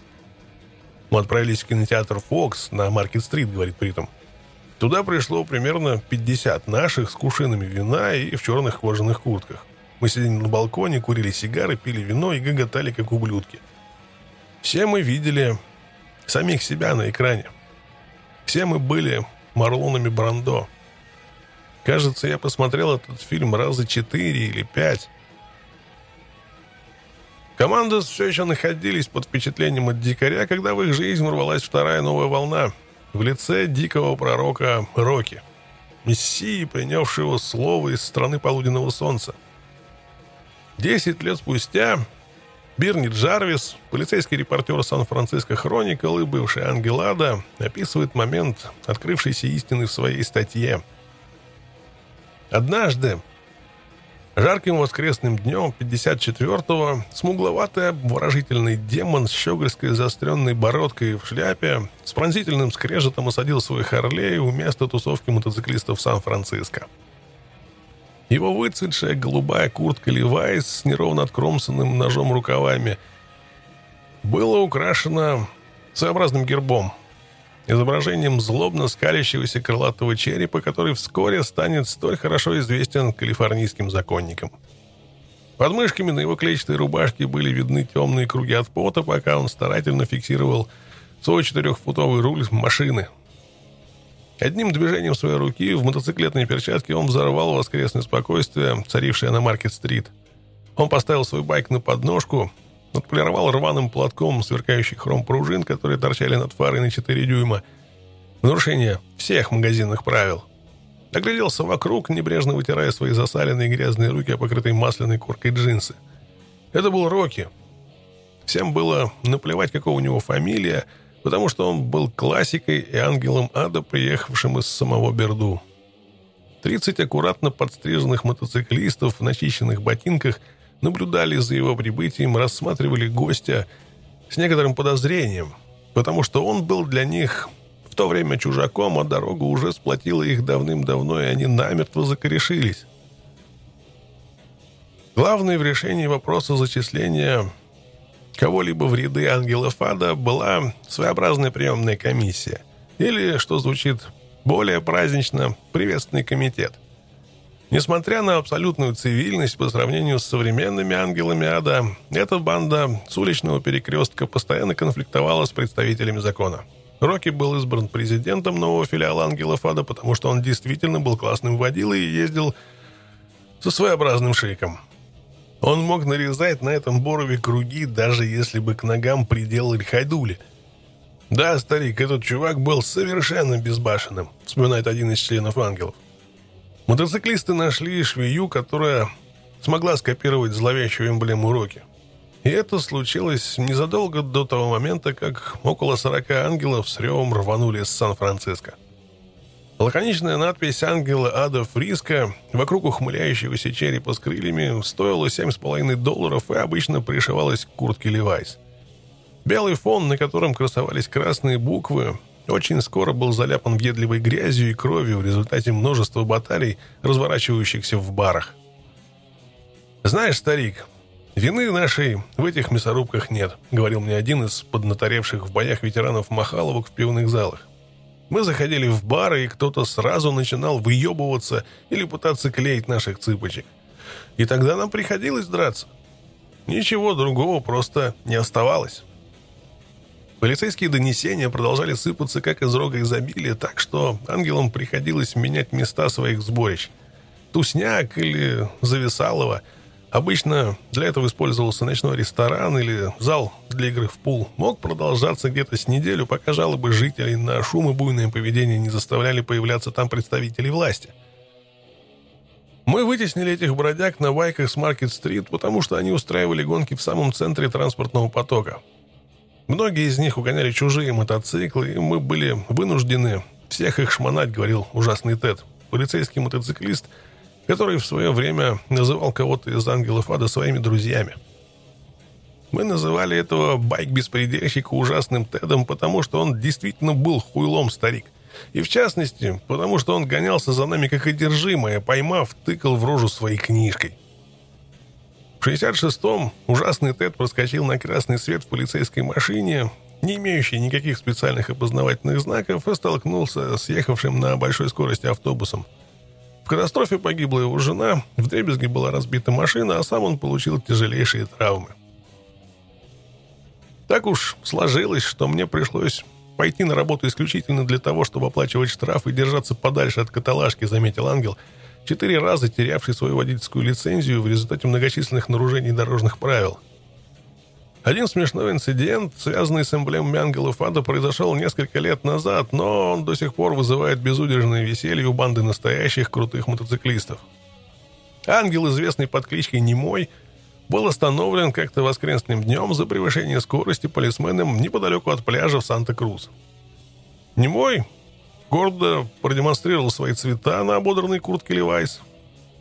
Мы отправились в кинотеатр Fox на Маркет-стрит, говорит Притом. Туда пришло примерно 50 наших с кушинами вина и в черных кожаных куртках. Мы сидели на балконе, курили сигары, пили вино и гоготали, как ублюдки. Все мы видели самих себя на экране. Все мы были Марлонами Брандо. Кажется, я посмотрел этот фильм раза четыре или пять. Команды все еще находились под впечатлением от дикаря, когда в их жизнь ворвалась вторая новая волна в лице дикого пророка Роки, мессии, принявшего слово из страны полуденного солнца. Десять лет спустя Бирни Джарвис, полицейский репортер Сан-Франциско Хроникл и бывший Ангелада, описывает момент открывшейся истины в своей статье. Однажды Жарким воскресным днем 54-го смугловатый обворожительный демон с щегольской заостренной бородкой в шляпе с пронзительным скрежетом осадил свой Харлей у места тусовки мотоциклистов Сан-Франциско. Его выцветшая голубая куртка Левайс с неровно откромсанным ножом рукавами была украшена своеобразным гербом, изображением злобно скалящегося крылатого черепа, который вскоре станет столь хорошо известен калифорнийским законникам. Под мышками на его клетчатой рубашке были видны темные круги от пота, пока он старательно фиксировал свой четырехфутовый руль машины. Одним движением своей руки в мотоциклетной перчатке он взорвал воскресное спокойствие, царившее на Маркет-стрит. Он поставил свой байк на подножку, отполировал рваным платком сверкающий хром пружин, которые торчали над фарой на 4 дюйма. нарушение всех магазинных правил. Огляделся вокруг, небрежно вытирая свои засаленные грязные руки, покрытые масляной коркой джинсы. Это был Рокки. Всем было наплевать, какого у него фамилия, потому что он был классикой и ангелом ада, приехавшим из самого Берду. Тридцать аккуратно подстриженных мотоциклистов в начищенных ботинках наблюдали за его прибытием, рассматривали гостя с некоторым подозрением, потому что он был для них в то время чужаком, а дорога уже сплотила их давным-давно, и они намертво закорешились. Главной в решении вопроса зачисления кого-либо в ряды ангелов ада была своеобразная приемная комиссия. Или, что звучит более празднично, приветственный комитет. Несмотря на абсолютную цивильность по сравнению с современными ангелами ада, эта банда с уличного перекрестка постоянно конфликтовала с представителями закона. Рокки был избран президентом нового филиала ангелов ада, потому что он действительно был классным водилой и ездил со своеобразным шиком. Он мог нарезать на этом борове круги, даже если бы к ногам приделали хайдули. «Да, старик, этот чувак был совершенно безбашенным», — вспоминает один из членов ангелов. Мотоциклисты нашли швею, которая смогла скопировать зловещую эмблему Роки. И это случилось незадолго до того момента, как около 40 ангелов с ревом рванули с Сан-Франциско. Лаконичная надпись «Ангела Ада Фриска» вокруг ухмыляющегося черепа с крыльями стоила 7,5 долларов и обычно пришивалась к куртке Левайс. Белый фон, на котором красовались красные буквы, очень скоро был заляпан въедливой грязью и кровью в результате множества баталий, разворачивающихся в барах. «Знаешь, старик, вины нашей в этих мясорубках нет», — говорил мне один из поднаторевших в боях ветеранов Махаловок в пивных залах. Мы заходили в бары, и кто-то сразу начинал выебываться или пытаться клеить наших цыпочек. И тогда нам приходилось драться. Ничего другого просто не оставалось. Полицейские донесения продолжали сыпаться как из рога изобилия, так что ангелам приходилось менять места своих сборищ. Тусняк или Зависалово – Обычно для этого использовался ночной ресторан или зал для игры в пул. Мог продолжаться где-то с неделю, пока жалобы жителей на шум и буйное поведение не заставляли появляться там представителей власти. Мы вытеснили этих бродяг на байках с Маркет-стрит, потому что они устраивали гонки в самом центре транспортного потока. Многие из них угоняли чужие мотоциклы, и мы были вынуждены всех их шмонать, говорил ужасный Тед. Полицейский мотоциклист – который в свое время называл кого-то из ангелов ада своими друзьями. Мы называли этого байк-беспредельщика ужасным Тедом, потому что он действительно был хуйлом старик. И в частности, потому что он гонялся за нами как одержимое, поймав, тыкал в рожу своей книжкой. В 66-м ужасный Тед проскочил на красный свет в полицейской машине, не имеющей никаких специальных опознавательных знаков, и столкнулся с ехавшим на большой скорости автобусом. В катастрофе погибла его жена, в дребезге была разбита машина, а сам он получил тяжелейшие травмы. Так уж сложилось, что мне пришлось пойти на работу исключительно для того, чтобы оплачивать штраф и держаться подальше от каталажки, заметил ангел, четыре раза терявший свою водительскую лицензию в результате многочисленных нарушений дорожных правил – один смешной инцидент, связанный с эмблемами ангелов ада, произошел несколько лет назад, но он до сих пор вызывает безудержное веселье у банды настоящих крутых мотоциклистов. Ангел, известный под кличкой Немой, был остановлен как-то воскресным днем за превышение скорости полисменом неподалеку от пляжа в Санта-Крус. Немой гордо продемонстрировал свои цвета на ободранной куртке Левайс.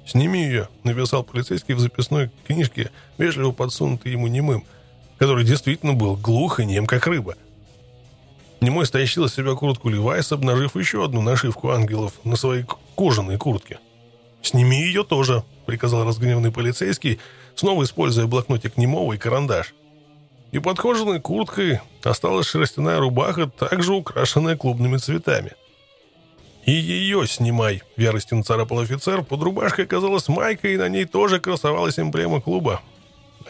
«Сними ее», — написал полицейский в записной книжке, вежливо подсунутый ему немым — который действительно был глух и нем, как рыба. Немой стащил из себя куртку Левайс, обнажив еще одну нашивку ангелов на своей кожаной куртке. «Сними ее тоже», — приказал разгневанный полицейский, снова используя блокнотик Немова и карандаш. и под кожаной курткой осталась шерстяная рубаха, также украшенная клубными цветами. «И ее снимай!» — в ярости нацарапал офицер. Под рубашкой оказалась майка, и на ней тоже красовалась эмблема клуба.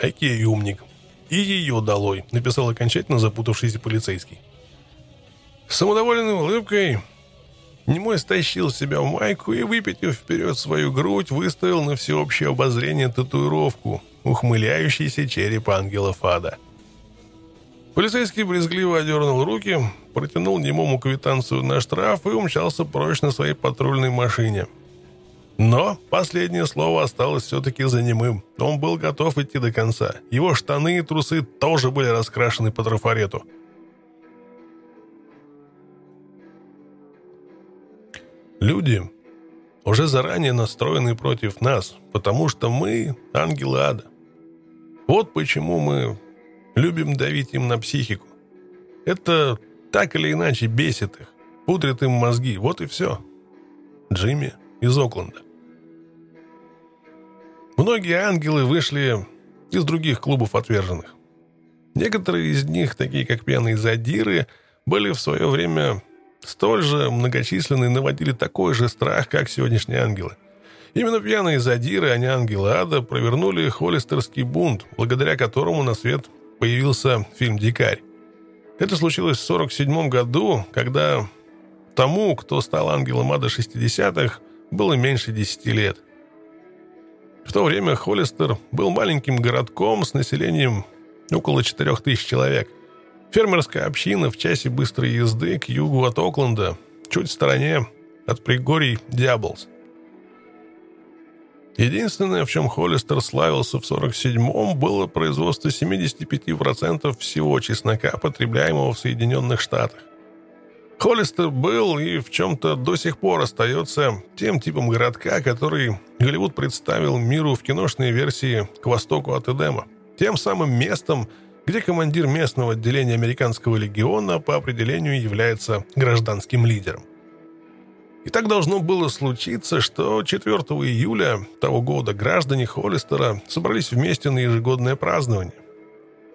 «Окей, умник!» «И ее долой!» — написал окончательно запутавшийся полицейский. С самодовольной улыбкой Немой стащил себя в майку и, выпятив вперед свою грудь, выставил на всеобщее обозрение татуировку, ухмыляющийся череп ангела Фада. Полицейский брезгливо одернул руки, протянул немому квитанцию на штраф и умчался прочь на своей патрульной машине. Но последнее слово осталось все-таки за немым. Он был готов идти до конца. Его штаны и трусы тоже были раскрашены по трафарету – Люди уже заранее настроены против нас, потому что мы ангелы ада. Вот почему мы любим давить им на психику. Это так или иначе бесит их, пудрит им мозги, вот и все. Джимми из Окленда. Многие ангелы вышли из других клубов отверженных. Некоторые из них, такие как пьяные задиры, были в свое время столь же многочисленные наводили такой же страх, как сегодняшние ангелы. Именно пьяные задиры, а не ангелы ада, провернули холлистерский бунт, благодаря которому на свет появился фильм «Дикарь». Это случилось в 1947 году, когда тому, кто стал ангелом ада 60-х, было меньше 10 лет. В то время Холлистер был маленьким городком с населением около 4000 человек. Фермерская община в часе быстрой езды к югу от Окленда, чуть в стороне от пригорий Диаблс. Единственное, в чем Холлистер славился в 47-м, было производство 75% всего чеснока, потребляемого в Соединенных Штатах. Холлистер был и в чем-то до сих пор остается тем типом городка, который Голливуд представил миру в киношной версии «К востоку от Эдема». Тем самым местом, где командир местного отделения американского легиона по определению является гражданским лидером. И так должно было случиться, что 4 июля того года граждане Холлистера собрались вместе на ежегодное празднование.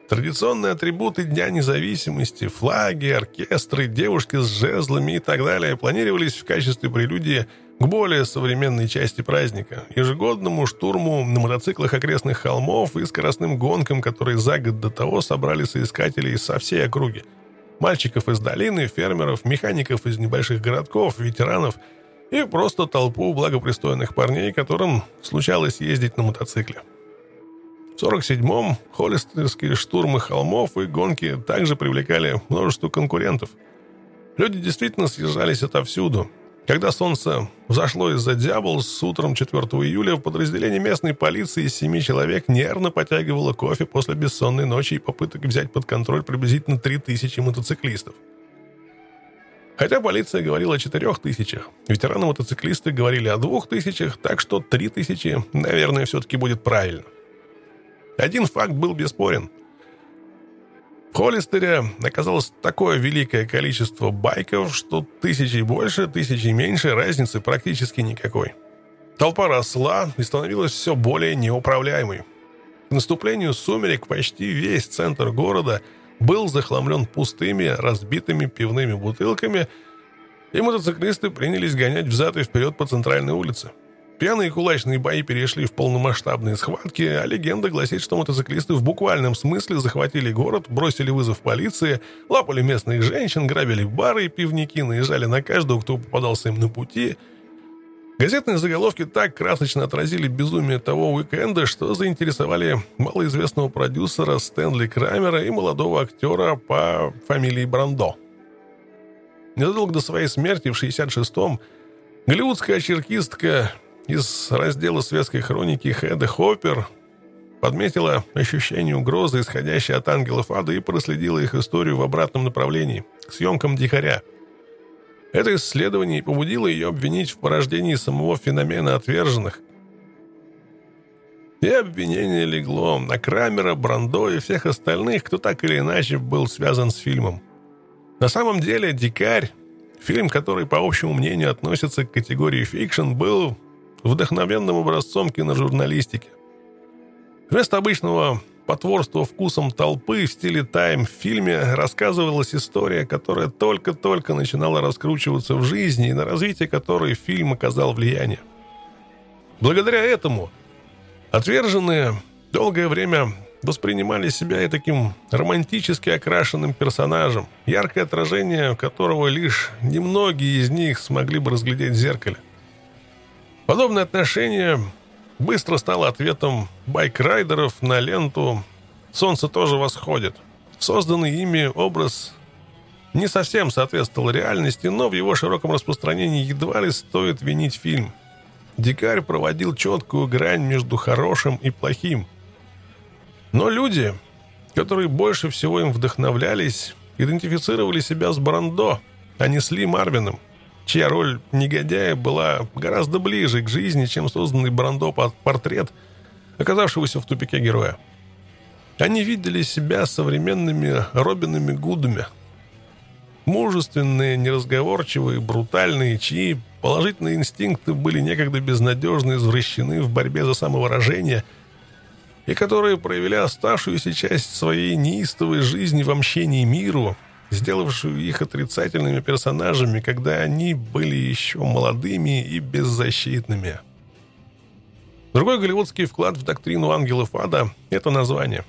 Традиционные атрибуты Дня независимости, флаги, оркестры, девушки с жезлами и так далее планировались в качестве прелюдии к более современной части праздника – ежегодному штурму на мотоциклах окрестных холмов и скоростным гонкам, которые за год до того собрали соискателей со всей округи. Мальчиков из долины, фермеров, механиков из небольших городков, ветеранов и просто толпу благопристойных парней, которым случалось ездить на мотоцикле. В 47-м холлистерские штурмы холмов и гонки также привлекали множество конкурентов. Люди действительно съезжались отовсюду – когда солнце взошло из-за Диаблс, с утром 4 июля в подразделении местной полиции из семи человек нервно потягивало кофе после бессонной ночи и попыток взять под контроль приблизительно 3000 мотоциклистов. Хотя полиция говорила о четырех тысячах, ветераны-мотоциклисты говорили о двух тысячах, так что три тысячи, наверное, все-таки будет правильно. Один факт был бесспорен – Холлистере оказалось такое великое количество байков, что тысячи больше, тысячи меньше, разницы практически никакой. Толпа росла и становилась все более неуправляемой. К наступлению сумерек почти весь центр города был захламлен пустыми, разбитыми пивными бутылками, и мотоциклисты принялись гонять взад и вперед по центральной улице – Пьяные кулачные бои перешли в полномасштабные схватки, а легенда гласит, что мотоциклисты в буквальном смысле захватили город, бросили вызов полиции, лапали местных женщин, грабили бары и пивники, наезжали на каждого, кто попадался им на пути. Газетные заголовки так красочно отразили безумие того уикенда, что заинтересовали малоизвестного продюсера Стэнли Крамера и молодого актера по фамилии Брандо. Незадолго до своей смерти в 66-м голливудская черкистка из раздела светской хроники Хеда Хоппер подметила ощущение угрозы, исходящей от ангелов ада, и проследила их историю в обратном направлении, к съемкам «Дикаря». Это исследование побудило ее обвинить в порождении самого феномена отверженных. И обвинение легло на Крамера, Брандо и всех остальных, кто так или иначе был связан с фильмом. На самом деле «Дикарь» Фильм, который, по общему мнению, относится к категории fiction, был вдохновенным образцом киножурналистики. Вместо обычного потворства вкусам толпы в стиле Time в фильме рассказывалась история, которая только-только начинала раскручиваться в жизни и на развитие которой фильм оказал влияние. Благодаря этому отверженные долгое время воспринимали себя и таким романтически окрашенным персонажем, яркое отражение которого лишь немногие из них смогли бы разглядеть в зеркале. Подобное отношение быстро стало ответом байк-райдеров на ленту «Солнце тоже восходит». Созданный ими образ не совсем соответствовал реальности, но в его широком распространении едва ли стоит винить фильм. Дикарь проводил четкую грань между хорошим и плохим – но люди, которые больше всего им вдохновлялись, идентифицировали себя с Брандо, а не с Ли Марвином, чья роль негодяя была гораздо ближе к жизни, чем созданный Брандо портрет, оказавшегося в тупике героя. Они видели себя современными Робинами Гудами. Мужественные, неразговорчивые, брутальные, чьи положительные инстинкты были некогда безнадежно извращены в борьбе за самовыражение – и которые проявили оставшуюся часть своей неистовой жизни в общении миру, сделавшую их отрицательными персонажами, когда они были еще молодыми и беззащитными. Другой голливудский вклад в доктрину ангелов ада – это название.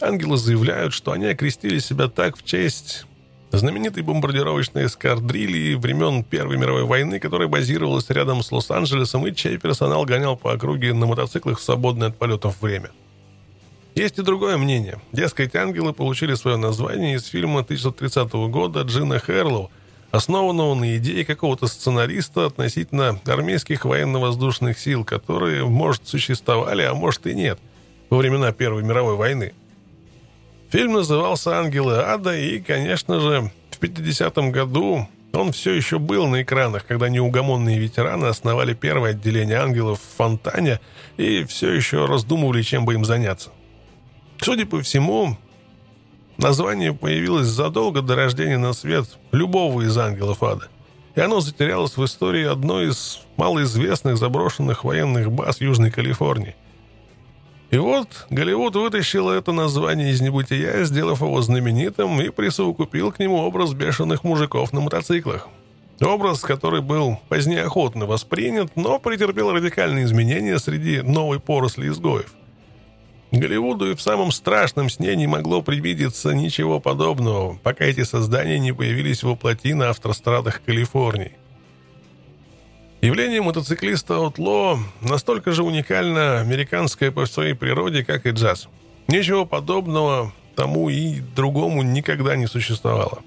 Ангелы заявляют, что они окрестили себя так в честь знаменитой бомбардировочной эскадрильи времен Первой мировой войны, которая базировалась рядом с Лос-Анджелесом и чей персонал гонял по округе на мотоциклах в свободное от полетов время. Есть и другое мнение. Дескать, ангелы получили свое название из фильма 1930 года Джина Херлоу, основанного на идее какого-то сценариста относительно армейских военно-воздушных сил, которые, может, существовали, а может и нет, во времена Первой мировой войны – Фильм назывался «Ангелы ада», и, конечно же, в 50-м году он все еще был на экранах, когда неугомонные ветераны основали первое отделение ангелов в Фонтане и все еще раздумывали, чем бы им заняться. Судя по всему, название появилось задолго до рождения на свет любого из ангелов ада, и оно затерялось в истории одной из малоизвестных заброшенных военных баз Южной Калифорнии. И вот Голливуд вытащил это название из небытия, сделав его знаменитым, и присовокупил к нему образ бешеных мужиков на мотоциклах. Образ, который был позднее охотно воспринят, но претерпел радикальные изменения среди новой поросли изгоев. Голливуду и в самом страшном сне не могло привидеться ничего подобного, пока эти создания не появились во плоти на автострадах Калифорнии. Явление мотоциклиста Outlaw настолько же уникально американское по своей природе, как и джаз. Ничего подобного тому и другому никогда не существовало.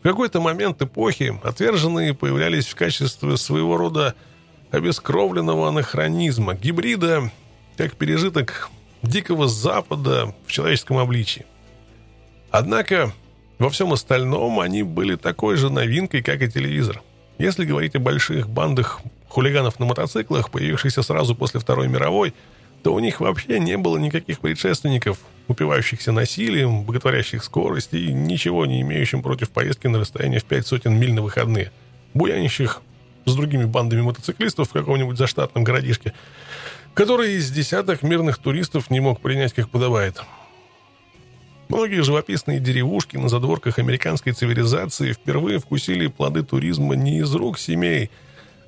В какой-то момент эпохи отверженные появлялись в качестве своего рода обескровленного анахронизма, гибрида, как пережиток дикого запада в человеческом обличии. Однако во всем остальном они были такой же новинкой, как и телевизор – если говорить о больших бандах хулиганов на мотоциклах, появившихся сразу после Второй мировой, то у них вообще не было никаких предшественников, упивающихся насилием, боготворящих скорость и ничего не имеющим против поездки на расстояние в пять сотен миль на выходные, буянищих с другими бандами мотоциклистов в каком-нибудь заштатном городишке, который из десяток мирных туристов не мог принять как подобает. Многие живописные деревушки на задворках американской цивилизации впервые вкусили плоды туризма не из рук семей,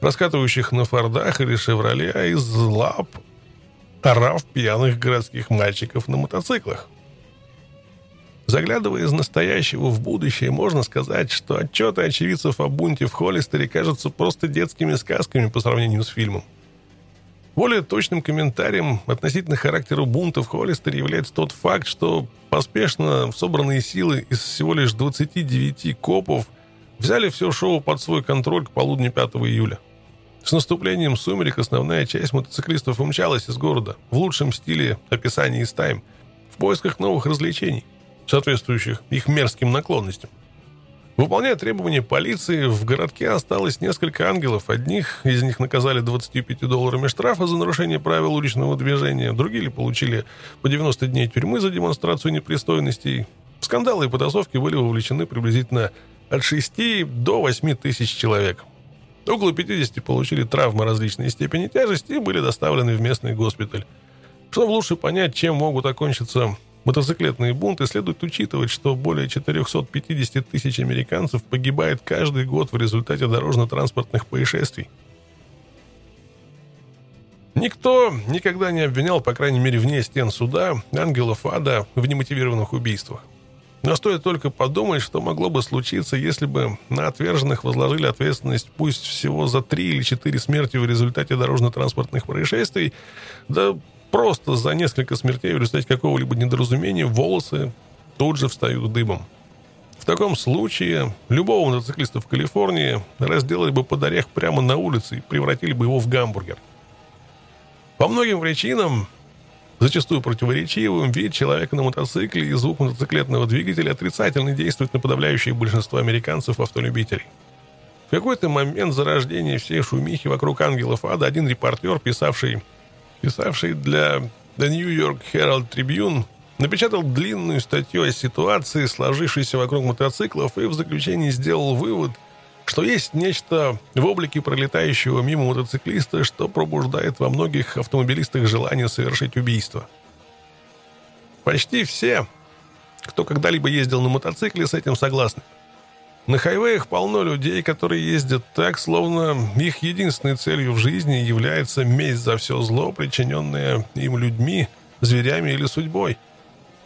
раскатывающих на фордах или шевроле, а из лап орав пьяных городских мальчиков на мотоциклах. Заглядывая из настоящего в будущее, можно сказать, что отчеты очевидцев о бунте в Холлистере кажутся просто детскими сказками по сравнению с фильмом. Более точным комментарием относительно характера бунта в Холлистере является тот факт, что поспешно собранные силы из всего лишь 29 копов взяли все шоу под свой контроль к полудню 5 июля. С наступлением сумерек основная часть мотоциклистов умчалась из города в лучшем стиле описания из тайм в поисках новых развлечений, соответствующих их мерзким наклонностям. Выполняя требования полиции, в городке осталось несколько ангелов. Одних из них наказали 25 долларами штрафа за нарушение правил уличного движения, другие получили по 90 дней тюрьмы за демонстрацию непристойностей. В скандалы и потасовки были вовлечены приблизительно от 6 до 8 тысяч человек. Около 50 получили травмы различной степени тяжести и были доставлены в местный госпиталь. Чтобы лучше понять, чем могут окончиться мотоциклетные бунты, следует учитывать, что более 450 тысяч американцев погибает каждый год в результате дорожно-транспортных происшествий. Никто никогда не обвинял, по крайней мере, вне стен суда, ангелов ада в немотивированных убийствах. Но стоит только подумать, что могло бы случиться, если бы на отверженных возложили ответственность пусть всего за три или четыре смерти в результате дорожно-транспортных происшествий, да просто за несколько смертей в результате какого-либо недоразумения волосы тут же встают дыбом. В таком случае любого мотоциклиста в Калифорнии разделали бы под орех прямо на улице и превратили бы его в гамбургер. По многим причинам зачастую противоречивым, вид человека на мотоцикле и звук мотоциклетного двигателя отрицательно действует на подавляющее большинство американцев-автолюбителей. В какой-то момент зарождения всей шумихи вокруг ангелов ада один репортер, писавший, писавший для The New York Herald Tribune, напечатал длинную статью о ситуации, сложившейся вокруг мотоциклов, и в заключении сделал вывод – что есть нечто в облике пролетающего мимо мотоциклиста, что пробуждает во многих автомобилистах желание совершить убийство. Почти все, кто когда-либо ездил на мотоцикле, с этим согласны. На хайвеях полно людей, которые ездят так, словно их единственной целью в жизни является месть за все зло, причиненное им людьми, зверями или судьбой.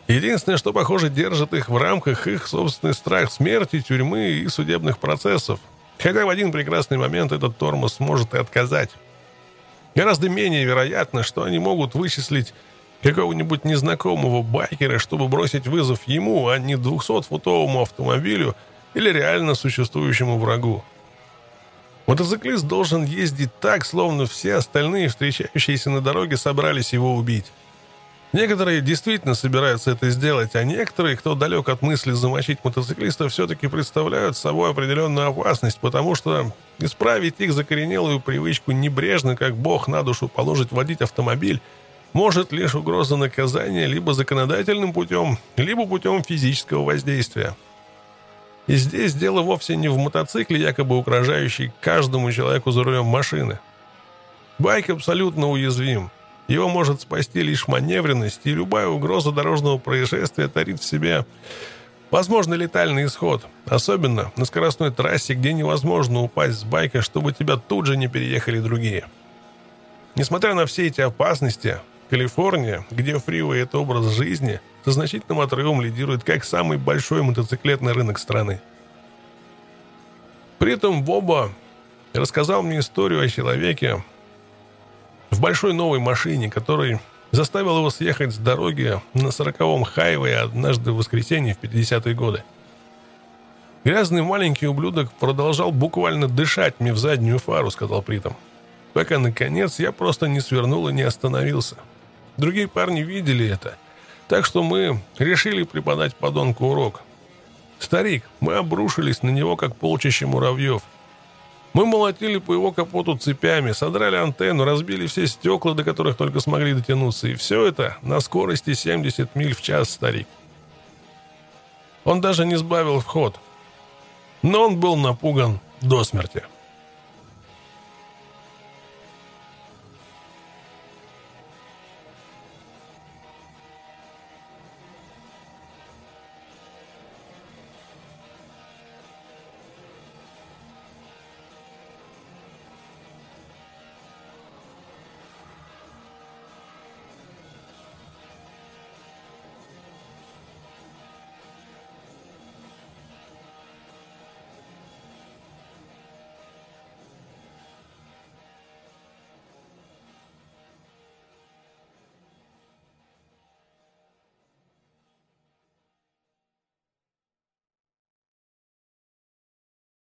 Единственное, что, похоже, держит их в рамках их собственный страх смерти, тюрьмы и судебных процессов. Хотя в один прекрасный момент этот тормоз может и отказать. Гораздо менее вероятно, что они могут вычислить какого-нибудь незнакомого байкера, чтобы бросить вызов ему, а не 200-футовому автомобилю или реально существующему врагу. Мотоциклист должен ездить так, словно все остальные, встречающиеся на дороге, собрались его убить. Некоторые действительно собираются это сделать, а некоторые, кто далек от мысли замочить мотоциклиста, все-таки представляют собой определенную опасность, потому что исправить их закоренелую привычку небрежно, как бог на душу положить водить автомобиль, может лишь угроза наказания либо законодательным путем, либо путем физического воздействия. И здесь дело вовсе не в мотоцикле, якобы угрожающий каждому человеку за рулем машины. Байк абсолютно уязвим. Его может спасти лишь маневренность, и любая угроза дорожного происшествия тарит в себе возможно летальный исход. Особенно на скоростной трассе, где невозможно упасть с байка, чтобы тебя тут же не переехали другие. Несмотря на все эти опасности, Калифорния, где фривей – это образ жизни, со значительным отрывом лидирует как самый большой мотоциклетный рынок страны. При этом Боба рассказал мне историю о человеке, в большой новой машине, который заставил его съехать с дороги на сороковом хайве однажды в воскресенье в 50-е годы. «Грязный маленький ублюдок продолжал буквально дышать мне в заднюю фару», — сказал Притом. «Пока, наконец, я просто не свернул и не остановился. Другие парни видели это, так что мы решили преподать подонку урок. Старик, мы обрушились на него, как полчища муравьев — мы молотили по его капоту цепями, содрали антенну, разбили все стекла, до которых только смогли дотянуться. И все это на скорости 70 миль в час, старик. Он даже не сбавил вход. Но он был напуган до смерти.